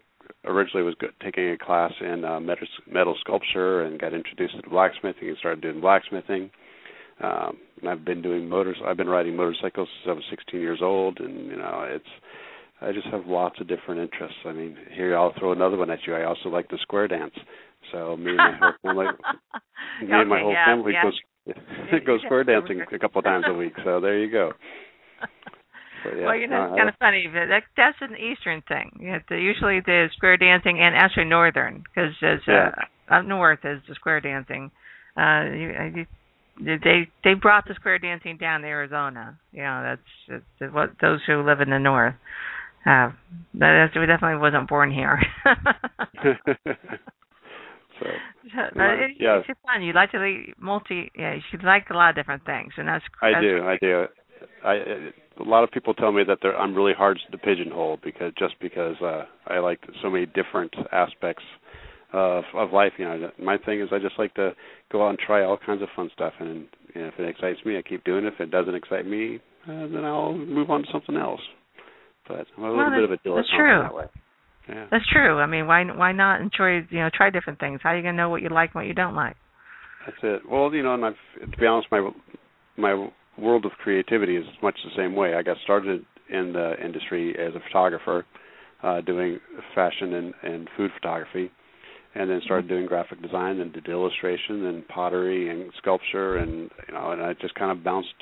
originally was taking a class in uh, metal, metal sculpture and got introduced to blacksmithing and started doing blacksmithing. Um, and I've been doing motors. I've been riding motorcycles since I was 16 years old, and you know, it's. I just have lots of different interests. I mean, here I'll throw another one at you. I also like the square dance. So me and my whole family, me and my whole yeah, family yeah. goes goes square dancing a couple of times a week. So there you go. Yeah, well, you know, it's I- kind of funny. But that, that's an Eastern thing. You know, the, usually the square dancing, and actually Northern, because as Yeah. uh, up north is the square dancing. Uh, you, uh, you, they they brought the square dancing down to Arizona. You know, that's, that's what those who live in the north. Uh, that we definitely wasn't born here. so, so uh, it, yeah. it's fun. You like to be multi. Yeah, you like a lot of different things, and that's. I that's do. I do. I a lot of people tell me that they're, I'm really hard to pigeonhole because just because uh, I like so many different aspects of of life. You know, my thing is I just like to go out and try all kinds of fun stuff, and you know, if it excites me, I keep doing it. If it doesn't excite me, uh, then I'll move on to something else. But I'm a well, little bit of a dilettante that's true. that way. Yeah. That's true. I mean, why why not enjoy? You know, try different things. How are you gonna know what you like and what you don't like? That's it. Well, you know, and I've to be honest, my my world of creativity is much the same way. I got started in the industry as a photographer, uh, doing fashion and, and food photography, and then started doing graphic design, and did illustration, and pottery, and sculpture, and you know, and I just kind of bounced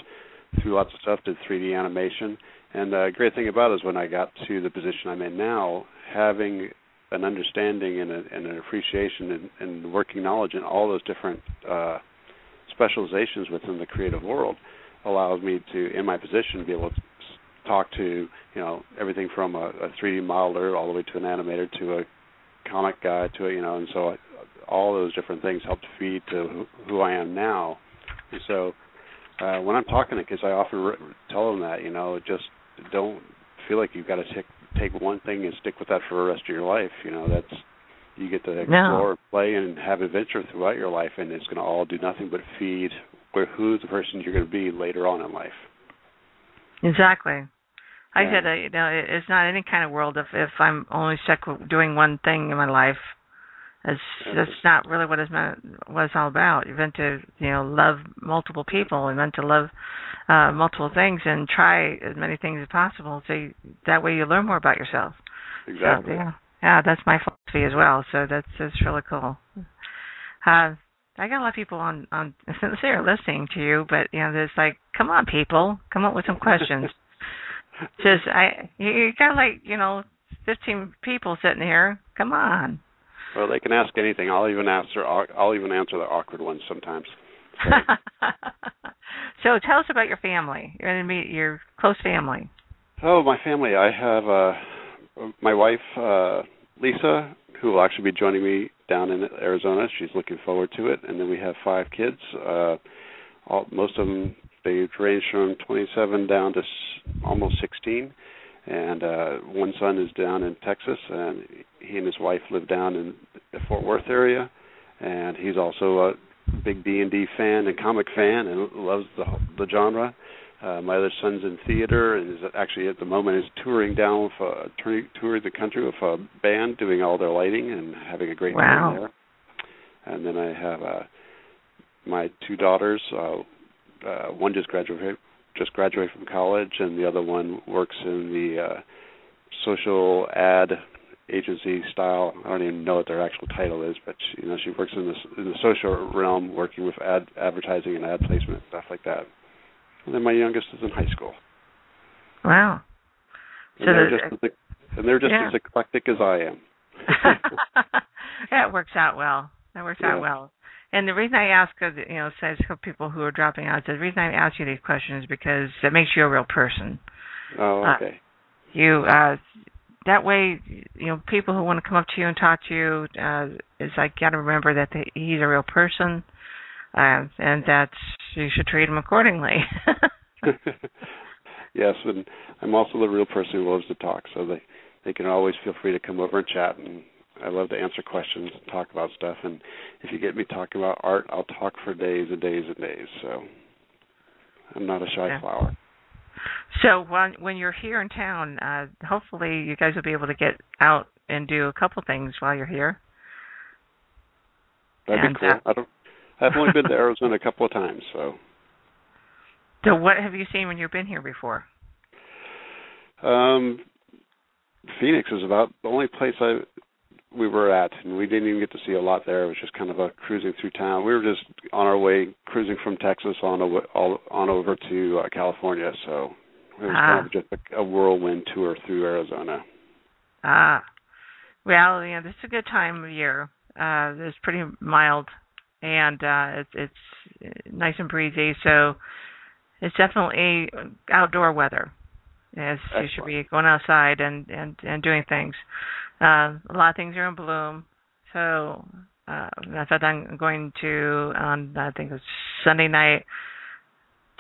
through lots of stuff. Did 3D animation, and the great thing about it is when I got to the position I'm in now, having an understanding and, a, and an appreciation and, and working knowledge in all those different uh, specializations within the creative world allows me to, in my position, be able to talk to you know everything from a, a 3D modeler all the way to an animator to a comic guy to a, you know, and so I, all those different things help to feed to who, who I am now. And so uh, when I'm talking to kids, I often re- tell them that you know just don't feel like you've got to take take one thing and stick with that for the rest of your life. You know that's you get to explore, No. play, and have adventure throughout your life, and it's going to all do nothing but feed where who the person you're going to be later on in life. Exactly. I Yeah. said, uh, you know, it- it's not any kind of world if if I'm only stuck with doing one thing in my life. It's that's not really what it's meant what it's all about. You're meant to, you know, love multiple people You're meant to love uh multiple things and try as many things as possible. So you, that way you learn more about yourself. Exactly. So, yeah, yeah, that's my philosophy as well. So that's that's really cool. Uh, I got a lot of people on on they're listening to you, but you know, there's like, come on, people, come up with some questions. Just I, you, you got like you know, fifteen people sitting here. Come on. Well, they can ask anything. I'll even answer. I'll even answer the awkward ones sometimes. so tell us about your family. Your immediate, your close family. Oh, my family. I have uh, my wife uh, Lisa, who will actually be joining me down in Arizona. She's looking forward to it. And then we have five kids. Uh, all, most of them they range from 27 down to s- almost 16. And uh, one son is down in Texas, and he and his wife live down in the Fort Worth area. And he's also a big D and D fan and comic fan, and loves the the genre. Uh, my other son's in theater and is actually at the moment is touring down with a touring, touring the country with a band, doing all their lighting and having a great Wow. time there. And then I have uh, my two daughters. Uh, uh, one just graduated just graduated from college, and the other one works in the uh, social ad agency style. I don't even know what their actual title is, but she, you know she works in the in the social realm, working with ad advertising and ad placement stuff like that. And then my youngest is in high school. Wow. And they're just as, and they're just Yeah. as eclectic as I am. that works out well. That works Yeah. out well. And the reason I ask, uh, you know, says people who are dropping out, the reason I ask you these questions is because it makes you a real person. Oh, Uh, okay. You, uh, that way, you know, people who want to come up to you and talk to you, uh, is like got to remember that they, he's a real person, uh, and that you should treat him accordingly. yes, and I'm also the real person who loves to talk, so they they can always feel free to come over and chat. And I love to answer questions and talk about stuff. And if you get me talking about art, I'll talk for days and days and days. So I'm not a shy Yeah. flower. So when when you're here in town, uh, hopefully you guys will be able to get out and do a couple things while you're here. That'd And, be cool. uh, I don't. I've only been to Arizona a couple of times, so So what have you seen when you've been here before? um, Phoenix is about the only place I we were at, and we didn't even get to see a lot there. It was just kind of a cruising through town. We were just on our way cruising from Texas on a, all, on over to uh, California, so it was Ah. kind of just a, a whirlwind tour through Arizona. Ah, well, you know, this is a good time of year. Uh, it's pretty mild, and uh, it's it's nice and breezy. So it's definitely outdoor weather. As you should be going outside and and and doing things. Uh, a lot of things are in bloom. So uh, I thought I'm going to on I think it's Sunday night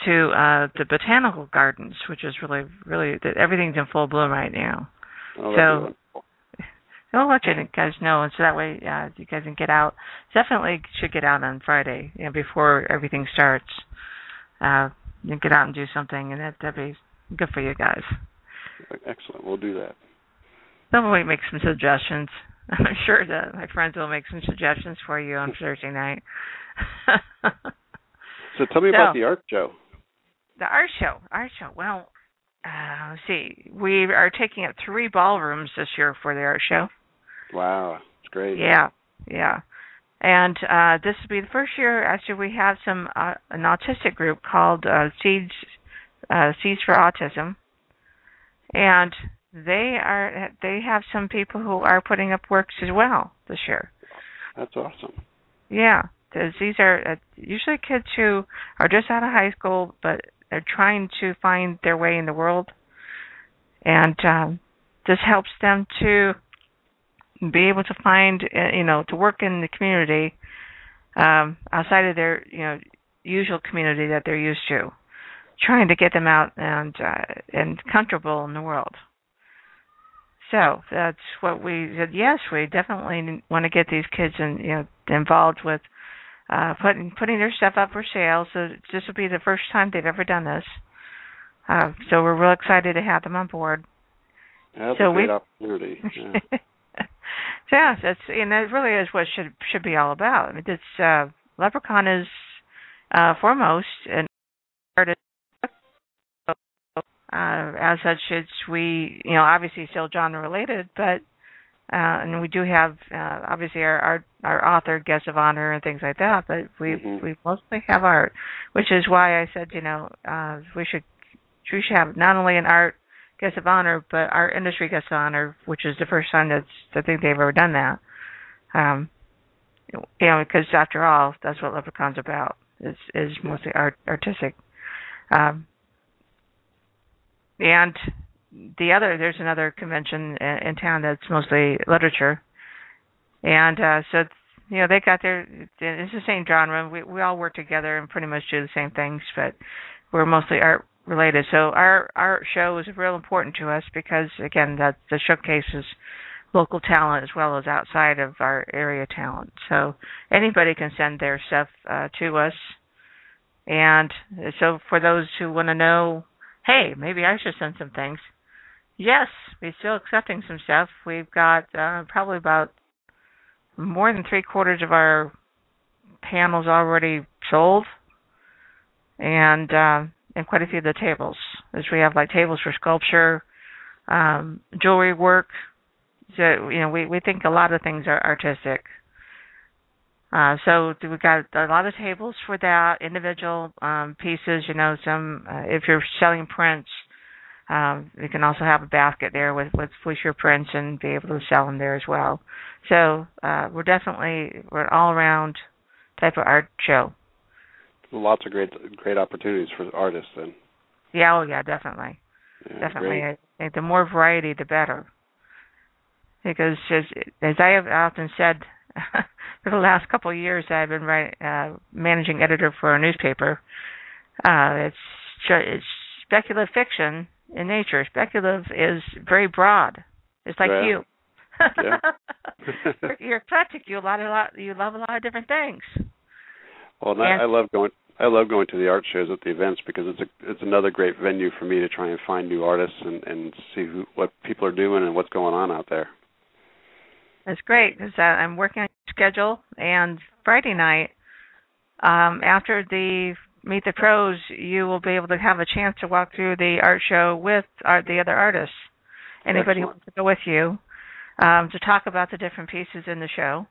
to uh the botanical gardens, which is really really everything's in full bloom right now. Oh, so I'll let you guys know, and so that way uh, you guys can get out. Definitely should get out on Friday, you know, before everything starts. Uh, you get out and do something, and that that'd be good for you guys. Excellent. We'll do that. Somebody make some suggestions. I'm sure that my friends will make some suggestions for you on Thursday night. so tell me so, about the art show. The art show, art show. Well, uh, let's see. We are taking up three ballrooms this year for the art show. Wow, it's great. Yeah, yeah. And uh, this will be the first year. Actually, we have some uh, an autistic group called uh, Seeds uh, Seeds for Autism, and they are they have some people who are putting up works as well this year. That's awesome. Yeah, these are uh, usually kids who are just out of high school, but are trying to find their way in the world, and um, this helps them to be able to find, uh, you know, to work in the community um, outside of their, you know, usual community that they're used to, trying to get them out and uh, and comfortable in the world. So that's what we said. Yes, we definitely want to get these kids and you know involved with uh, putting putting their stuff up for sale. So this will be the first time they've ever done this. Uh, so we're real excited to have them on board. That's so a great we, opportunity. Yeah. yeah, that's and that really is what should should be all about. I mean, it's uh, LepreCon is uh, foremost an artist. Uh, as such, it's we you know obviously still genre related, but uh, and we do have uh, obviously our, our our author guest of honor and things like that, but we mm-hmm. we mostly have art, which is why I said you know uh, we should we should have not only an art guest of honor, but our industry guest of honor, which is the first time that's I think they've ever done that. Um, you know, because after all, that's what LepreCon's about. Is is mostly art artistic. Um, and the other there's another convention in, town that's mostly literature, and uh, so you know they got their it's the same genre. We we all work together and pretty much do the same things, but we're mostly art related. So our our show is real important to us because again that the showcases local talent as well as outside of our area talent. So anybody can send their stuff uh, to us. And so for those who want to know, hey, maybe I should send some things. Yes, we're still accepting some stuff. We've got uh, probably about more than three quarters of our panels already sold, and uh, and quite a few of the tables. As we have like tables for sculpture, um, jewelry work. So you know, we we think a lot of things are artistic. Uh, so we got a lot of tables for that individual um, pieces. You know, some uh, if you're selling prints, um, you can also have a basket there with with your prints and be able to sell them there as well. So uh, we're definitely we're an all around type of art show lots of great great opportunities for artists then. Yeah, oh yeah, definitely. Yeah, definitely. Great. I think the more variety the better. Because as as I have often said for the last couple of years I've been writing, uh managing editor for a newspaper. Uh it's it's speculative fiction in nature. Speculative is very broad. It's like yeah. you. yeah. you're, eclectic. You a lot, a lot. You love a lot of different things. Well, and I, I love going. I love going to the art shows at the events because it's a it's another great venue for me to try and find new artists and and see who what people are doing and what's going on out there. That's great because uh, I'm working on schedule and Friday night um, after the meet the pros, you will be able to have a chance to walk through the art show with art, the other artists. Anybody who Excellent. wants to go with you um, to talk about the different pieces in the show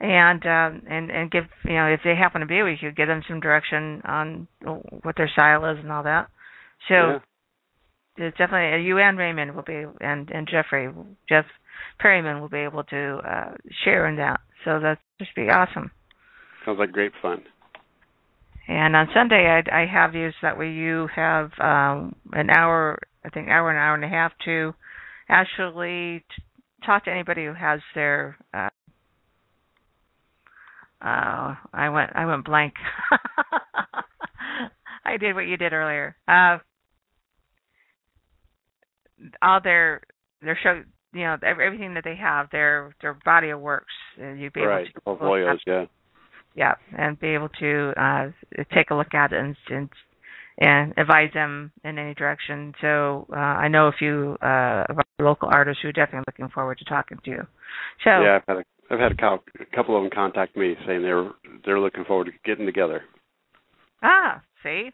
and um, and and give you know if they happen to be with you, give them some direction on what their style is and all that. So Yeah. it's definitely you and Raymond will be and and Jeffrey Jeff Perryman will be able to uh, share in that. So that's just be awesome. Sounds like great fun. And on Sunday, I, I have you that way you have um, an hour I think hour an hour and a half to actually t- talk to anybody who has their uh, uh I went I went blank. I did what you did earlier. Uh all their their show you know everything that they have their their body of works and you'd be right. able to portfolios, yeah. Yeah and be able to uh take a look at it and and, and advise them in any direction so uh i know a few uh of our local artists who are definitely looking forward to talking to you so Yeah, I've had a, I've had a, cou- a couple of them contact me saying they're they're looking forward to getting together. ah see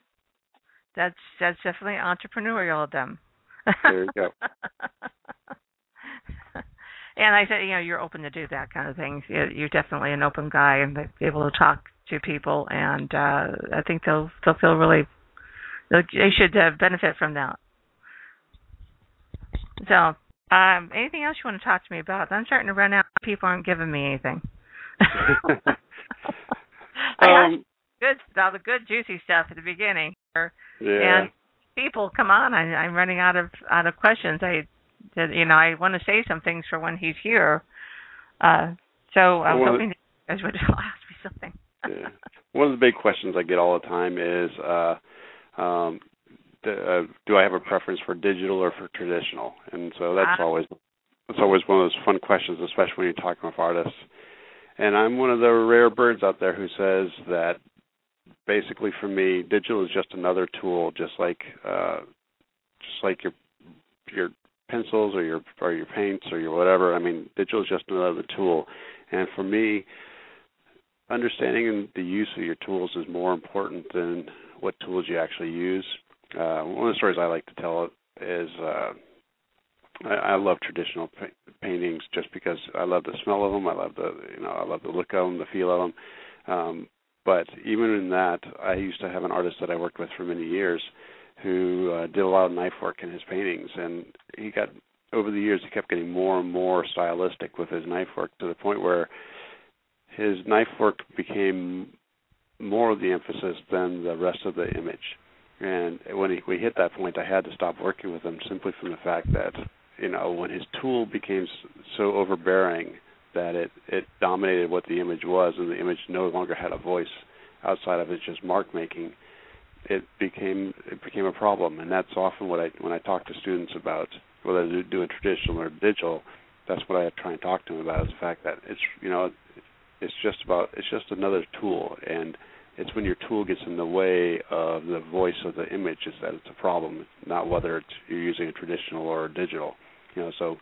that's that's definitely entrepreneurial of them There you go. and I said, you know, you're open to do that kind of thing. You're definitely an open guy and be able to talk to people, and uh I think they'll they'll feel really they'll, should uh, benefit from that. So, um, anything else you want to talk to me about? I'm starting to run out. People aren't giving me anything. Um, good, all the good juicy stuff at the beginning. yeah. And people, come on! I, I'm running out of out of questions. I, that, you know, I want to say some things for when he's here. Uh, so I was Well, hoping that you guys would ask me something. yeah. One of the big questions I get all the time is, uh, um, d- uh, do I have a preference for digital or for traditional? And so that's Ah. always that's always one of those fun questions, especially when you're talking with artists. And I'm one of the rare birds out there who says that basically for me, digital is just another tool, just like uh, just like your your pencils or your or your paints or your whatever. I mean, digital is just another tool. And for me, understanding the use of your tools is more important than what tools you actually use. Uh, one of the stories I like to tell is uh, I, I love traditional pa- paintings just because I love the smell of them. I love the you know I love the look of them, the feel of them. Um, but even in that, I used to have an artist that I worked with for many years who uh, did a lot of knife work in his paintings, and he got over the years he kept getting more and more stylistic with his knife work to the point where his knife work became more of the emphasis than the rest of the image. And when he, we hit that point, I had to stop working with him simply from the fact that you know when his tool became so overbearing that it it dominated what the image was, and the image no longer had a voice outside of it just mark making. It became it became a problem, and that's often what I when I talk to students about whether they're doing traditional or digital. That's what I try and talk to them about is the fact that it's you know it's just about it's just another tool. And it's when your tool gets in the way of the voice of the image is that it's a problem. Not whether it's you're using a traditional or a digital you know. So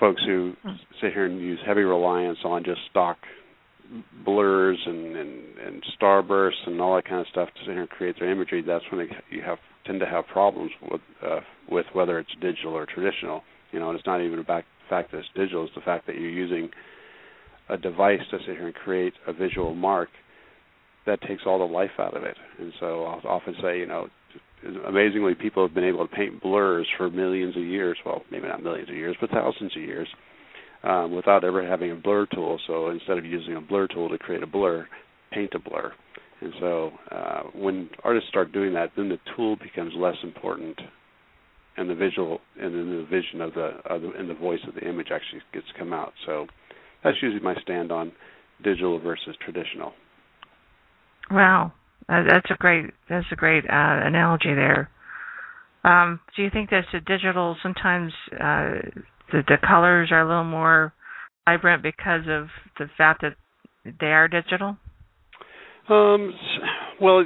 folks who mm. sit here and use heavy reliance on just stock blurs and and, and starbursts and all that kind of stuff to create their imagery that's when you have tend to have problems with uh, with whether it's digital or traditional you know and it's not even about the fact that it's digital it's the fact that you're using a device to sit here and create a visual mark that takes all the life out of it. And so I'll often say, you know, amazingly, people have been able to paint blurs for millions of years. Well, maybe not millions of years, but thousands of years, um, without ever having a blur tool. So instead of using a blur tool to create a blur, paint a blur. And so uh, when artists start doing that, then the tool becomes less important, and the visual and then the vision of the, of the and the voice of the image actually gets to come out. So that's usually my stand on digital versus traditional. Wow, that's a great that's a great uh, analogy there. Um, do you think that the digital sometimes uh, the the colors are a little more vibrant because of the fact that they are digital? Um, well,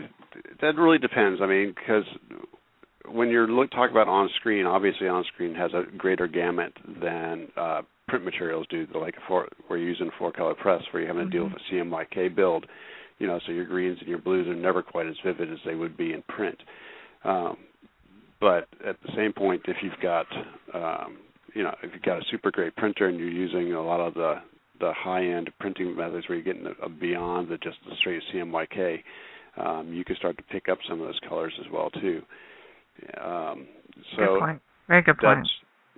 that really depends. I mean, because when you're look, talking about on screen, obviously on screen has a greater gamut than uh, print materials do. Like four, where you're using four color press, where you're having to deal with a CMYK build. You know, so your greens and your blues are never quite as vivid as they would be in print. Um, but at the same point, if you've got, um, you know, if you've got a super great printer and you're using a lot of the the high end printing methods where you're getting a, a beyond the just the straight CMYK, um, you can start to pick up some of those colors as well too. Um, so good point. Very good point.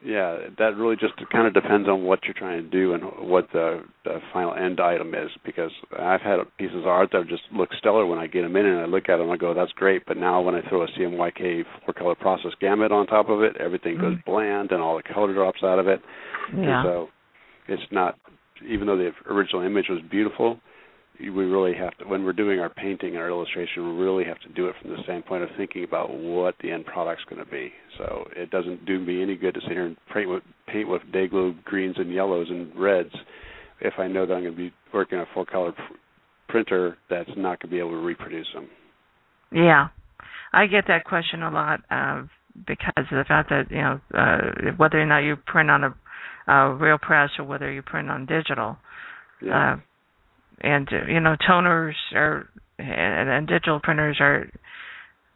Yeah, that really just kind of depends on what you're trying to do and what the, the final end item is. Because I've had pieces of art that just look stellar when I get them in and I look at them, I go, "That's great." But now when I throw a CMYK four color process gamut on top of it, everything goes Mm. bland and all the color drops out of it. Yeah. And so it's not, even though the original image was beautiful, we really have to, when we're doing our painting and our illustration, we really have to do it from the standpoint of thinking about what the end product's going to be. So it doesn't do me any good to sit here and paint with, paint with Day-Glo greens and yellows and reds if I know that I'm going to be working on a full color pr- printer that's not going to be able to reproduce them. Yeah, I get that question a lot uh, because of the fact that you know uh, whether or not you print on a, a real press or whether you print on digital, Yeah. uh, and you know toners are and, and digital printers are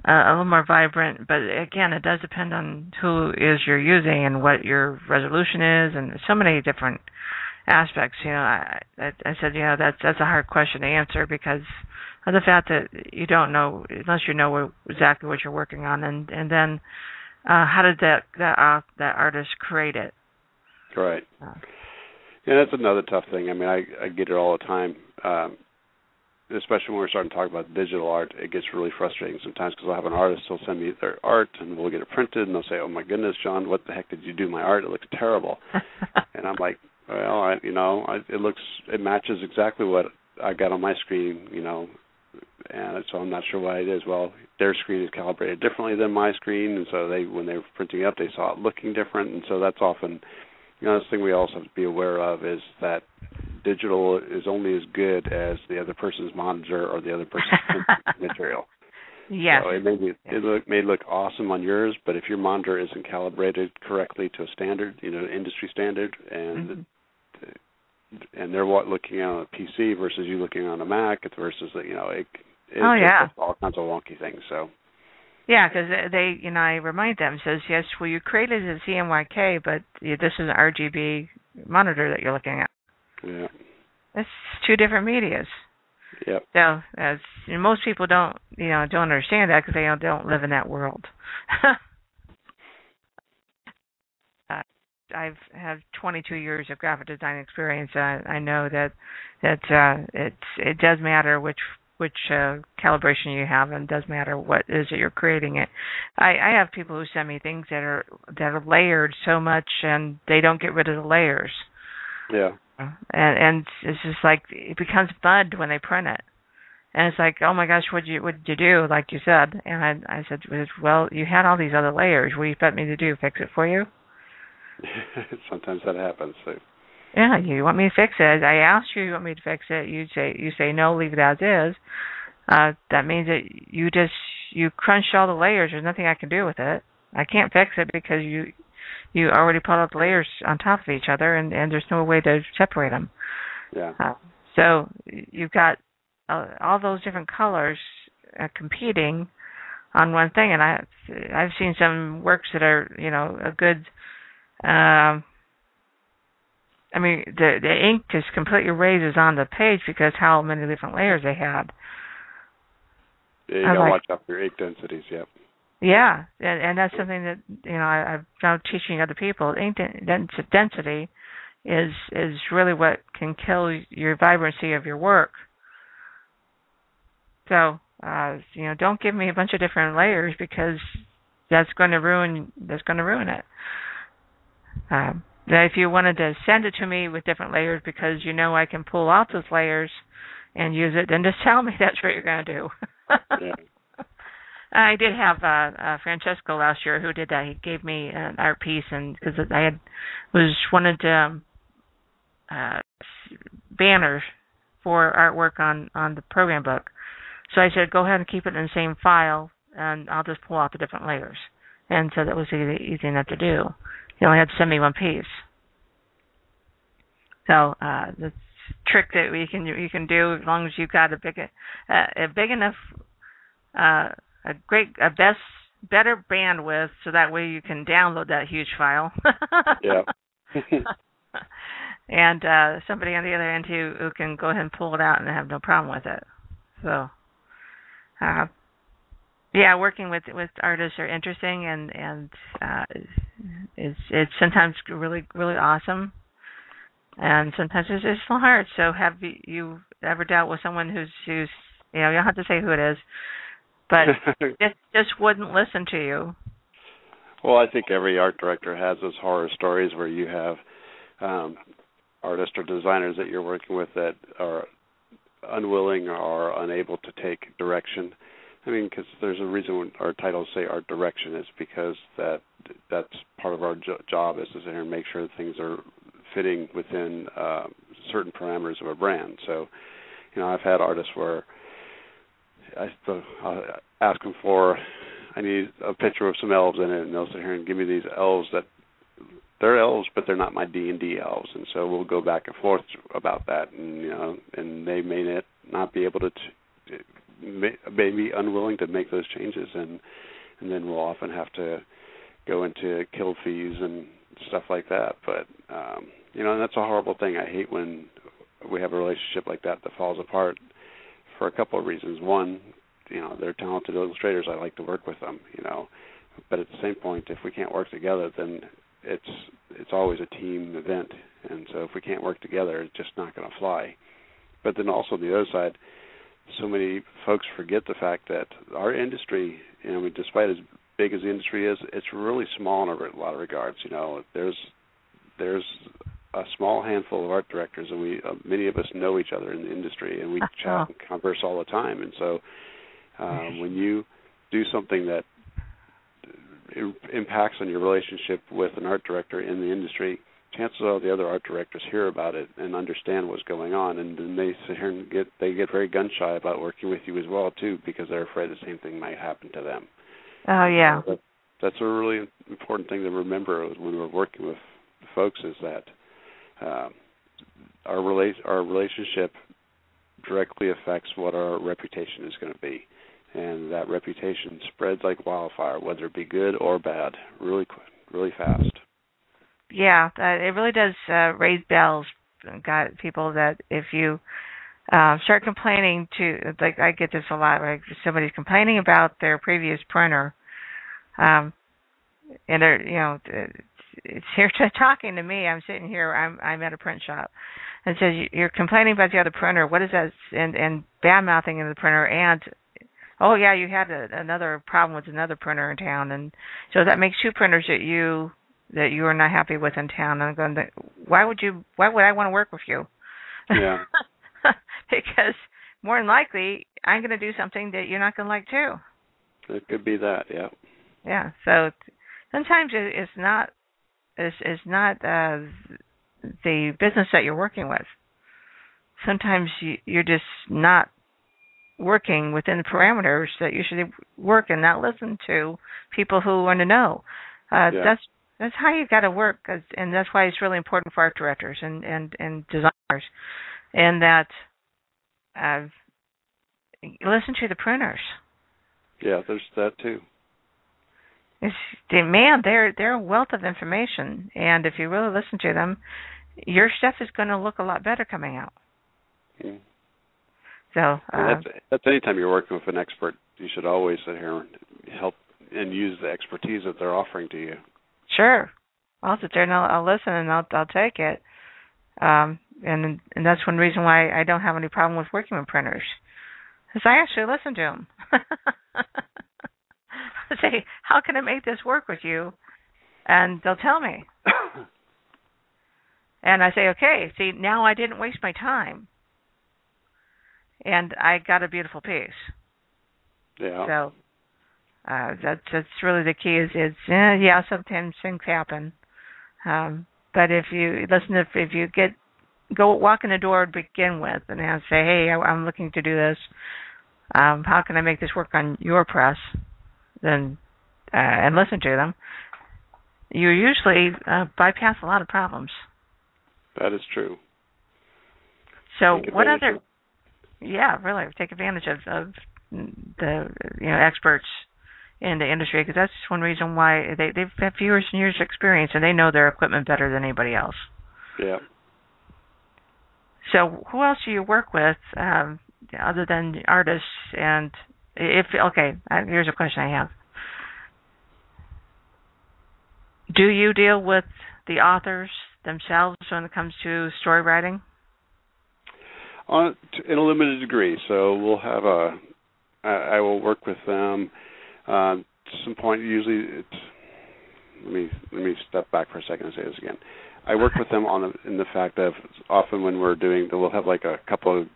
uh, a little more vibrant. But again, it does depend on who is you're using and what your resolution is, and so many different aspects. You know, I, I, I said, you know, that's that's a hard question to answer because of the fact that you don't know unless you know what, exactly what you're working on, and and then uh, how did that that uh, that artist create it? Right. Uh. Yeah, that's another tough thing. I mean, I I get it all the time, um, especially when we're starting to talk about digital art. It gets really frustrating sometimes because I'll have an artist who'll send me their art and we'll get it printed, and they'll say, "Oh my goodness, Jon, what the heck did you do my art? It looks terrible." and I'm like, "Well, I, you know, I, it looks it matches exactly what I got on my screen, you know." And so I'm not sure why it is. Well, their screen is calibrated differently than my screen, and so they, when they were printing it up, they saw it looking different, and so that's often you know, this thing we also have to be aware of is that digital is only as good as the other person's monitor or the other person's material. yes. So it may be, it look, may look awesome on yours, but if your monitor isn't calibrated correctly to a standard, you know, industry standard, and Mhm. and they're what looking on a PC versus you looking on a Mac, it's versus you know, it, it Oh, yeah. all kinds of wonky things. So Yeah, because they, you know, I remind them says yes. Well, you created a CMYK, but this is an RGB monitor that you're looking at. yeah, That's two different medias. yep, So, as you know, most people don't, you know, don't understand that because they don't, don't live in that world. uh, I've have 22 years of graphic design experience. I, I know that that uh, it's it does matter which which uh, calibration you have, and it does matter what is it you're creating it. I, I have people who send me things that are that are layered so much, and they don't get rid of the layers. Yeah, and and it's just like it becomes mud when they print it. And it's like oh my gosh what you what did you do like you said? And i i said well you had all these other layers. What do you expect me to do fix it for you? Sometimes that happens. So yeah you want me to fix it? I asked you you want me to fix it? You say you say no leave it as is. Uh that means that you just you crunched all the layers. There's nothing i can do with it. I can't fix it because you you already put all the layers on top of each other and and there's no way to separate them. Yeah, Uh, so you've got uh, all those different colors uh, competing on one thing, and I I've seen some works that are you know a good. Um, I mean the the ink just completely raises on the page because how many different layers they had. yeah you gotta like- watch out for your ink densities. Yep. Yeah, and, and that's something that you know I, I'm now teaching other people. Ink dens- density is is really what can kill your vibrancy of your work. So, uh, you know, don't give me a bunch of different layers because that's going to ruin that's going to ruin it. Um, now, if you wanted to send it to me with different layers because you know I can pull out those layers and use it, then just tell me that's what you're going to do. Yeah. I did have uh, uh Francesco last year who did that. He gave me an art piece, and because I had was wanted um, uh, banners for artwork on on the program book, so I said go ahead and keep it in the same file, and I'll just pull out the different layers. And so that was easy, easy enough to do. You only had to send me one piece. So uh, the trick that we can you can do as long as you've got a big uh, a big enough uh, a great a best better bandwidth so that way you can download that huge file. Yeah. and uh somebody on the other end who who can go ahead and pull it out and have no problem with it. So uh yeah, working with with artists are interesting and and uh, it's it's sometimes really really awesome, and sometimes it's just hard. So have you ever dealt with someone who's who's you know you don't have to say who it is, but just just wouldn't listen to you? Well, I think every art director has those horror stories where you have um, artists or designers that you're working with that are unwilling or unable to take direction I mean, because there's a reason our titles say art direction is because that that's part of our jo- job is to sit here and make sure things are fitting within uh, certain parameters of a brand. So, you know, I've had artists where I uh, ask them for I need a picture of some elves in it, and they'll sit here and give me these elves that they're elves, but they're not my D and D elves, and so we'll go back and forth about that, and you know, and they may not not be able to t- may, may be unwilling to make those changes, and and then we'll often have to go into kill fees and stuff like that. But um, you know, and that's a horrible thing. I hate when we have a relationship like that that falls apart for a couple of reasons. One, you know, they're talented illustrators. I like to work with them. You know, but at the same point, if we can't work together, then it's it's always a team event. And so if we can't work together, it's just not going to fly. But then also the other side, so many folks forget the fact that our industry, you know, despite as big as the industry is, it's really small in a lot of regards. You know, there's there's a small handful of art directors, and we uh, many of us know each other in the industry, and we chat and converse all the time. And so, um, when you do something that impacts on your relationship with an art director in the industry, chances are the other art directors hear about it and understand what's going on, and then they sit here and get they get very gun shy about working with you as well too because they're afraid the same thing might happen to them. Oh yeah, so that, that's a really important thing to remember when we're working with folks is that uh, our relate our relationship directly affects what our reputation is going to be, and that reputation spreads like wildfire, whether it be good or bad, really really fast yeah, uh, it really does uh, raise bells. Got people that if you uh, start complaining to, like I get this a lot, like somebody's complaining about their previous printer, um, and they're you know it's here to talking to me. I'm sitting here. I'm I'm at a print shop, and says you're complaining about the other printer. What is that? And and bad mouthing in the printer and oh yeah, you had a, another problem with another printer in town, and so that makes two printers that you that you are not happy with in town. and I'm going to, why would you, why would I want to work with you? Yeah. because more than likely, I'm going to do something that you're not going to like too. It could be that, yeah. Yeah. So sometimes it's not, it's, it's not uh, the business that you're working with. Sometimes you, you're just not working within the parameters that you should work and not listen to people who want to know. Uh, yeah. That's that's how you got to work, and that's why it's really important for art directors and and and designers, and that uh, listen to the printers. Yeah, there's that too. It's man, they're they're a wealth of information, and if you really listen to them, your stuff is going to look a lot better coming out. Mm. So uh, that's, that's anytime you're working with an expert, you should always sit here and help and use the expertise that they're offering to you. Sure. I'll sit there and I'll, I'll listen and I'll I'll take it. Um, and and that's one reason why I don't have any problem with working with printers, because I actually listen to them. I say, how can I make this work with you? And they'll tell me. and I say, okay, see, now I didn't waste my time. And I got a beautiful piece. Yeah. So uh, that's that's really the key. Is is eh, yeah, sometimes things happen, um, but if you listen, if if you get go walk in the door to begin with, and have, say, hey, I, I'm looking to do this. Um, how can I make this work on your press? Then uh, and listen to them. You usually uh, bypass a lot of problems. That is true. So what other? Yeah, really take advantage of, of the you know experts in the industry because that's one reason why they they've had years and years of experience and they know their equipment better than anybody else. Yeah. So who else do you work with um, other than artists and if okay, uh, here's a question I have. Do you deal with the authors themselves when it comes to story writing? On in a limited degree. So we'll have a. I, I will work with them. Uh, some point, usually it's. Let me let me step back for a second and say this again. I work with them on the, in the fact of often when we're doing, we'll have like a couple of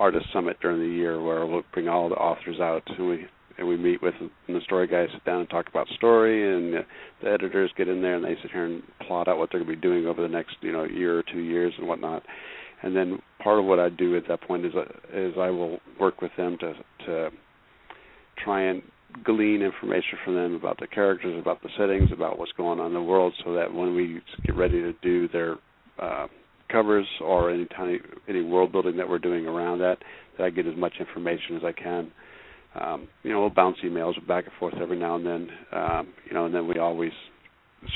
artist summit during the year where we'll bring all the authors out and we and we meet with and the story guys sit down and talk about story and the editors get in there and they sit here and plot out what they're going to be doing over the next you know year or two years and whatnot and then part of what I do at that point is is I will work with them to to try and glean information from them about the characters, about the settings, about what's going on in the world, so that when we get ready to do their uh, covers or any tiny any world building that we're doing around that, that I get as much information as I can. Um, you know, we'll bounce emails back and forth every now and then. Um, you know, and then we always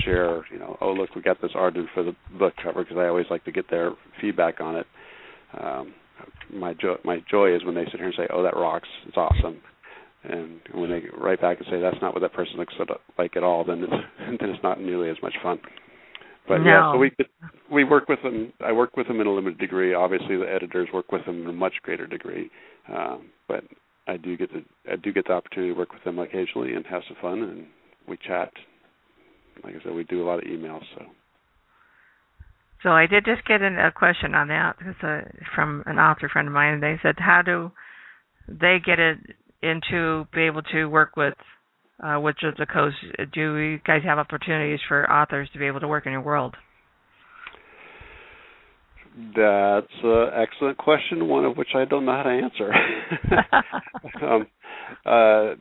share. You know, oh look, we got this art in for the book cover because I always like to get their feedback on it. Um, my joy, my joy is when they sit here and say, "Oh, that rocks! It's awesome." And when they write back and say that's not what that person looks like at all, then it's then it's not nearly as much fun. But no. yeah, so we we work with them. I work with them in a limited degree. Obviously, the editors work with them in a much greater degree. Um, but I do get the I do get the opportunity to work with them occasionally and have some fun, and we chat. Like I said, we do a lot of emails. So. So I did just get a question on that because uh, from an author friend of mine. They said, "How do they get it into be able to work with uh, Wizards of the Coast, do you guys have opportunities for authors to be able to work in your world? That's an excellent question, one of which I don't know how to answer. um, uh,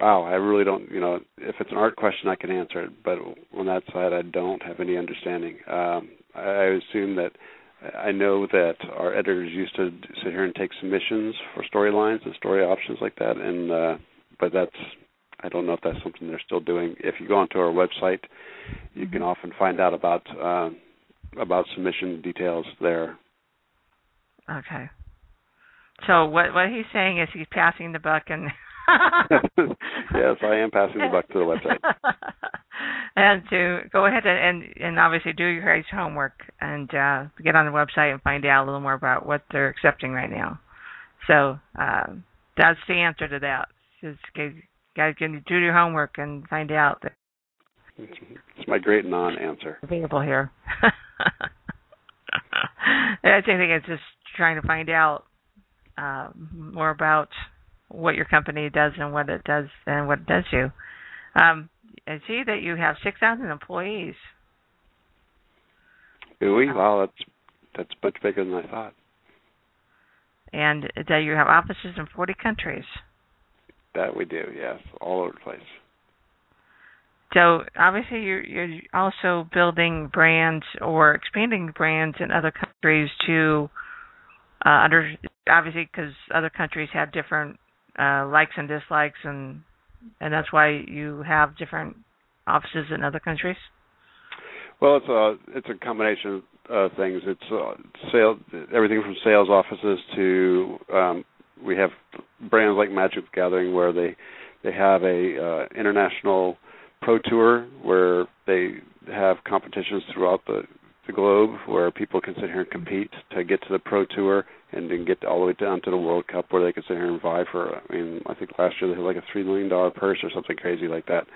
wow, I really don't. You know, if it's an art question, I can answer it, but on that side, I don't have any understanding. Um, I assume that I know that our editors used to sit here and take submissions for storylines and story options like that, and uh, but that's I don't know if that's something they're still doing. If you go onto our website, you can mm-hmm. often find out about uh, about submission details there. Okay. So what what he's saying is he's passing the buck and yes, I am passing the buck to the website. and to go ahead and, and and obviously do your guys' homework and uh, get on the website and find out a little more about what they're accepting right now. So uh, that's the answer to that. Just guys can do your homework and find out that it's my great non-answer available here. I think it's just trying to find out uh, more about what your company does and what it does and what it does you. Um, I see that you have six thousand employees. Do we? Wow, that's that's much bigger than I thought. And that you have offices in forty countries. That we do, yes, all over the place. So obviously you're you're also building brands or expanding brands in other countries to uh, under obviously because other countries have different uh, likes and dislikes and and that's why you have different offices in other countries. Well, it's a it's a combination of things. It's uh, sales, everything from sales offices to um, we have brands like Magic Gathering where they they have a uh, international pro tour where they have competitions throughout the the globe where people can sit here and compete to get to the pro tour and then get all the way down to the World Cup where they can sit here and vie for. I mean, I think last year they had like a three million dollar purse or something crazy like that.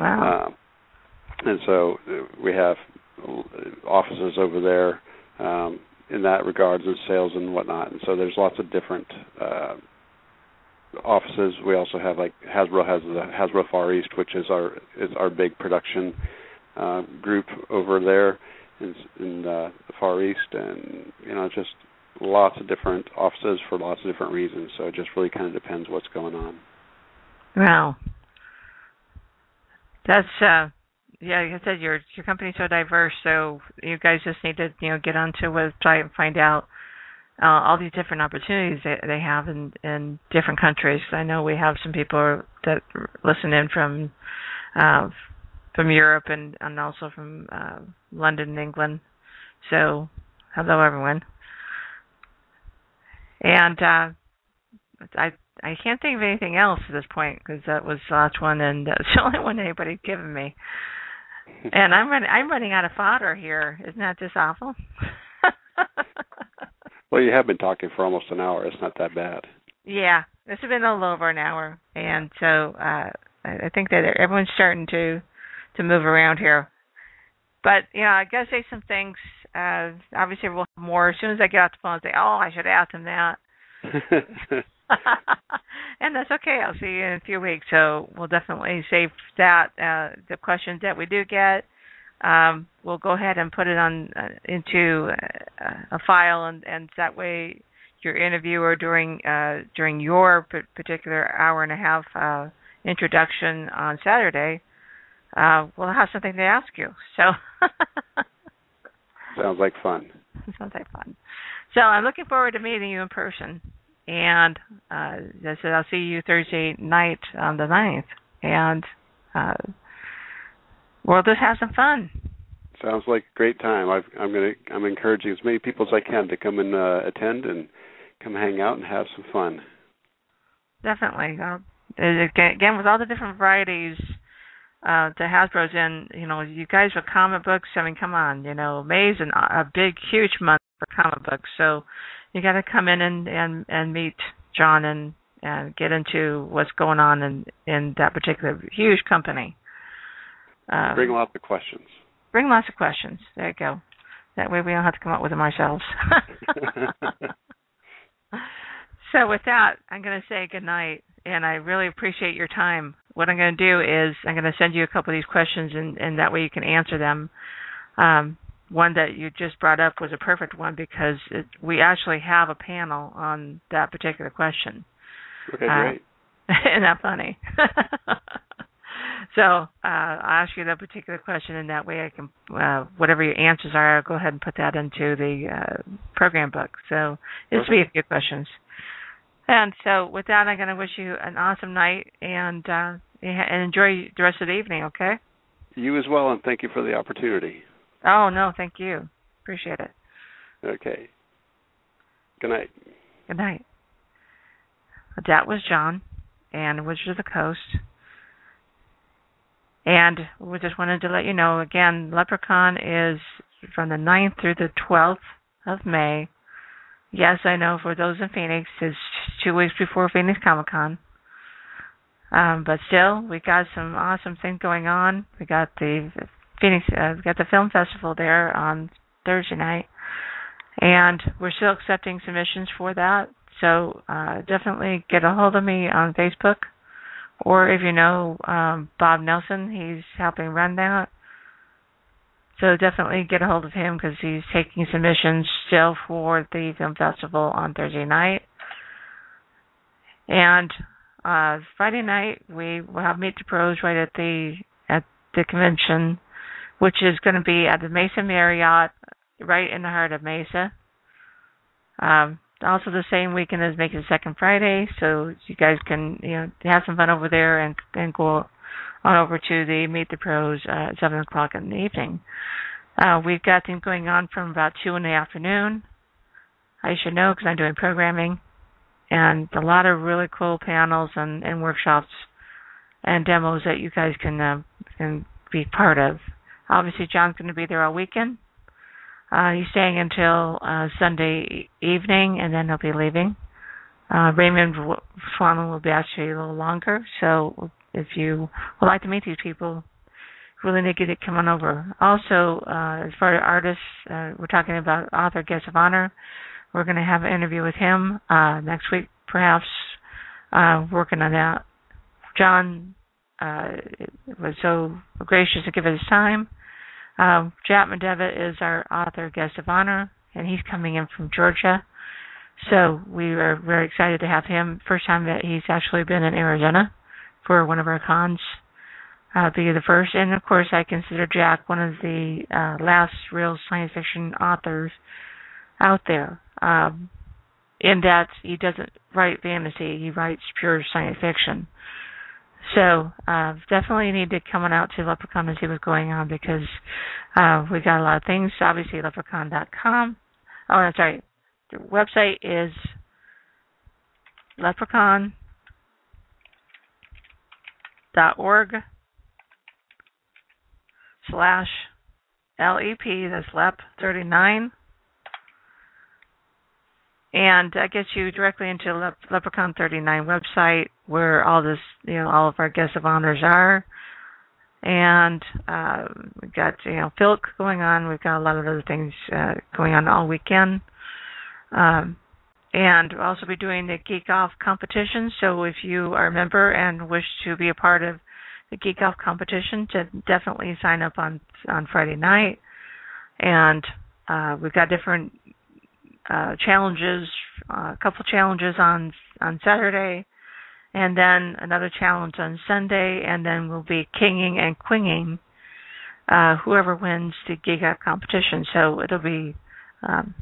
Wow. Uh, and so uh, we have offices over there um, in that regards and sales and whatnot. And so there's lots of different uh, offices. We also have like Hasbro has the Hasbro Far East, which is our is our big production uh, group over there in, in uh, the Far East, and you know just lots of different offices for lots of different reasons. So it just really kind of depends what's going on. Wow, that's uh, yeah, like I said, your your company's so diverse, so you guys just need to you know get onto a website and find out uh, all these different opportunities that they have in in different countries. I know we have some people that listen in from uh, from Europe and and also from uh, London, England. So, hello everyone. And uh, I I can't think of anything else at this point because that was the last one and that's the only one anybody's given me. And I'm running I'm running out of fodder here. Isn't that just awful? well, you have been talking for almost an hour. It's not that bad. Yeah, this has been a little over an hour, and so uh I think that everyone's starting to to move around here. But yeah, I gotta say some things. Uh obviously we'll have more as soon as I get off the phone. I'll say, oh, I should ask him that. and that's okay. I'll see you in a few weeks. So we'll definitely save that uh, the questions that we do get. Um, we'll go ahead and put it on uh, into uh, a file, and, and that way your interviewer during uh, during your p- particular hour and a half uh, introduction on Saturday uh, will have something to ask you. So sounds like fun. sounds like fun. So I'm looking forward to meeting you in person and uh, I said I'll see you Thursday night on the ninth, and uh, we'll just have some fun. Sounds like a great time. I've, I'm gonna I'm encouraging as many people as I can to come and uh, attend and come hang out and have some fun. Definitely. Uh, again, with all the different varieties uh the Hasbro's in, you know, you guys with comic books. I mean, come on, you know, May's an, a big, huge month for comic books, so you got to come in and and and meet Jon and and get into what's going on in in that particular huge company. Um, bring lots of questions. Bring lots of questions. There you go. That way we don't have to come up with them ourselves. so with that, I'm going to say good night, and I really appreciate your time. What I'm going to do is I'm going to send you a couple of these questions, and, and that way you can answer them. Um, one that you just brought up was a perfect one because it, we actually have a panel on that particular question. Okay, uh, great. isn't that funny? so uh, I'll ask you that particular question, and that way I can, uh, whatever your answers are, I'll go ahead and put that into the uh, program book. So this will be a few questions. And so with that, I'm going to wish you an awesome night and uh, and enjoy the rest of the evening. Okay. You as well, and thank you for the opportunity. Oh no, thank you. Appreciate it. Okay. Good night. Good night. That was Jon and Wizards of the Coast. And we just wanted to let you know again, LepreCon is from the 9th through the 12th of May. Yes, I know for those in Phoenix, it's two weeks before Phoenix Comic Con. Um, but still, we got some awesome things going on. We got the Phoenix. Uh, we got the film festival there on Thursday night, and we're still accepting submissions for that. So uh, definitely get a hold of me on Facebook, or if you know um, Bob Nelson, he's helping run that. So definitely get a hold of him because he's taking submissions still for the film festival on Thursday night. And uh Friday night we will have Meet the Pros right at the at the convention which is going to be at the Mesa Marriott, right in the heart of Mesa. Um, also the same weekend as Make It Second Friday, so you guys can you know have some fun over there and and go on over to the Meet the Pros uh, at seven o'clock in the evening. Uh, we've got things going on from about two in the afternoon. I should know because I'm doing programming, and a lot of really cool panels and, and workshops and demos that you guys can uh, can be part of. Obviously, Jon's going to be there all weekend. Uh, he's staying until uh, Sunday evening, and then he'll be leaving. Uh, Raymond Swanland will be actually a little longer. So if you would like to meet these people, really need to come on over. Also, uh, as far as artists, uh, we're talking about author guest of honor. We're going to have an interview with him uh, next week, perhaps. Uh, working on that. Jon uh, was so gracious to give us his time. Um, Chapman is our author guest of honor, and he's coming in from Georgia. So we are very excited to have him. First time that he's actually been in Arizona for one of our cons. Uh, be the first, and of course, I consider Jack one of the uh, last real science fiction authors out there. Um, in that he doesn't write fantasy; he writes pure science fiction. So uh, definitely need to come on out to LepreCon and see what's going on because uh, we got a lot of things. Obviously, leprecon.com. Oh, I'm sorry. The website is leprecon dot org slash LEP, that's LEP 39. And that gets you directly into Le- LepreCon 39 website where all this, you know, all of our guests of honors are. And uh, we've got, you know, Filk going on. We've got a lot of other things uh, going on all weekend. Um, and we'll also be doing the Geek Off competition. So if you are a member and wish to be a part of the Geek Off competition, to definitely sign up on on Friday night. And uh, we've got different uh, challenges, uh, a couple challenges on on Saturday, and then another challenge on Sunday, and then we'll be kinging and quinging uh, whoever wins the Geek Off competition. So it'll be um,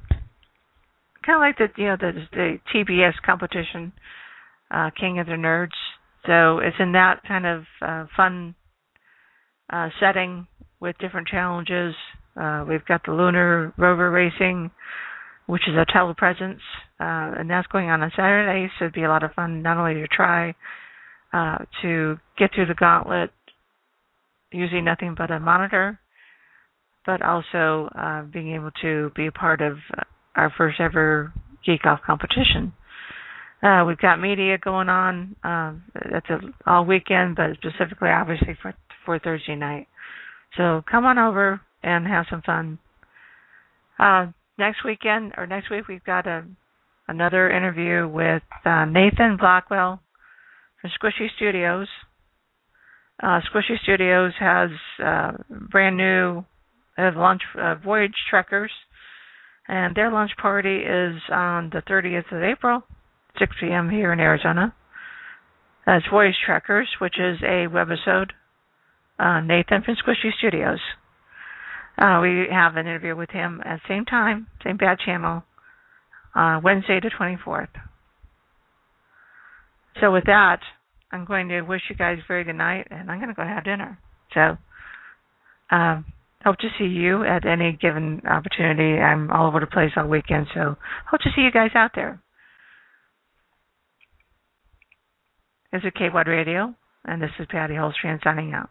kind of like the you know the the TBS competition, uh, King of the Nerds. So it's in that kind of uh, fun uh, setting with different challenges. Uh, we've got the lunar rover racing, which is a telepresence, uh, and that's going on on Saturday. So it'd be a lot of fun not only to try uh, to get through the gauntlet using nothing but a monitor, but also uh, being able to be a part of our first ever Geek Off competition. Uh, we've got media going on. Um, that's a, all weekend, but specifically, obviously, for for Thursday night. So come on over and have some fun. Uh, next weekend or next week, we've got a another interview with uh, Nathan Blackwell from Squishy Studios. Uh, Squishy Studios has uh, brand new uh, launch uh, Voyage Trekkers and their lunch party is on the 30th of April, 6 p.m. here in Arizona. That's Voyage Trekkers, which is a webisode. Uh, Nathan from Squishy Studios. Uh, we have an interview with him at the same time, same bad channel, uh, Wednesday the 24th. So with that, I'm going to wish you guys a very good night, and I'm going to go have dinner. So, um, hope to see you at any given opportunity. I'm all over the place all weekend, so hope to see you guys out there. This is KWAD Radio, and this is Patty Holstrand signing out.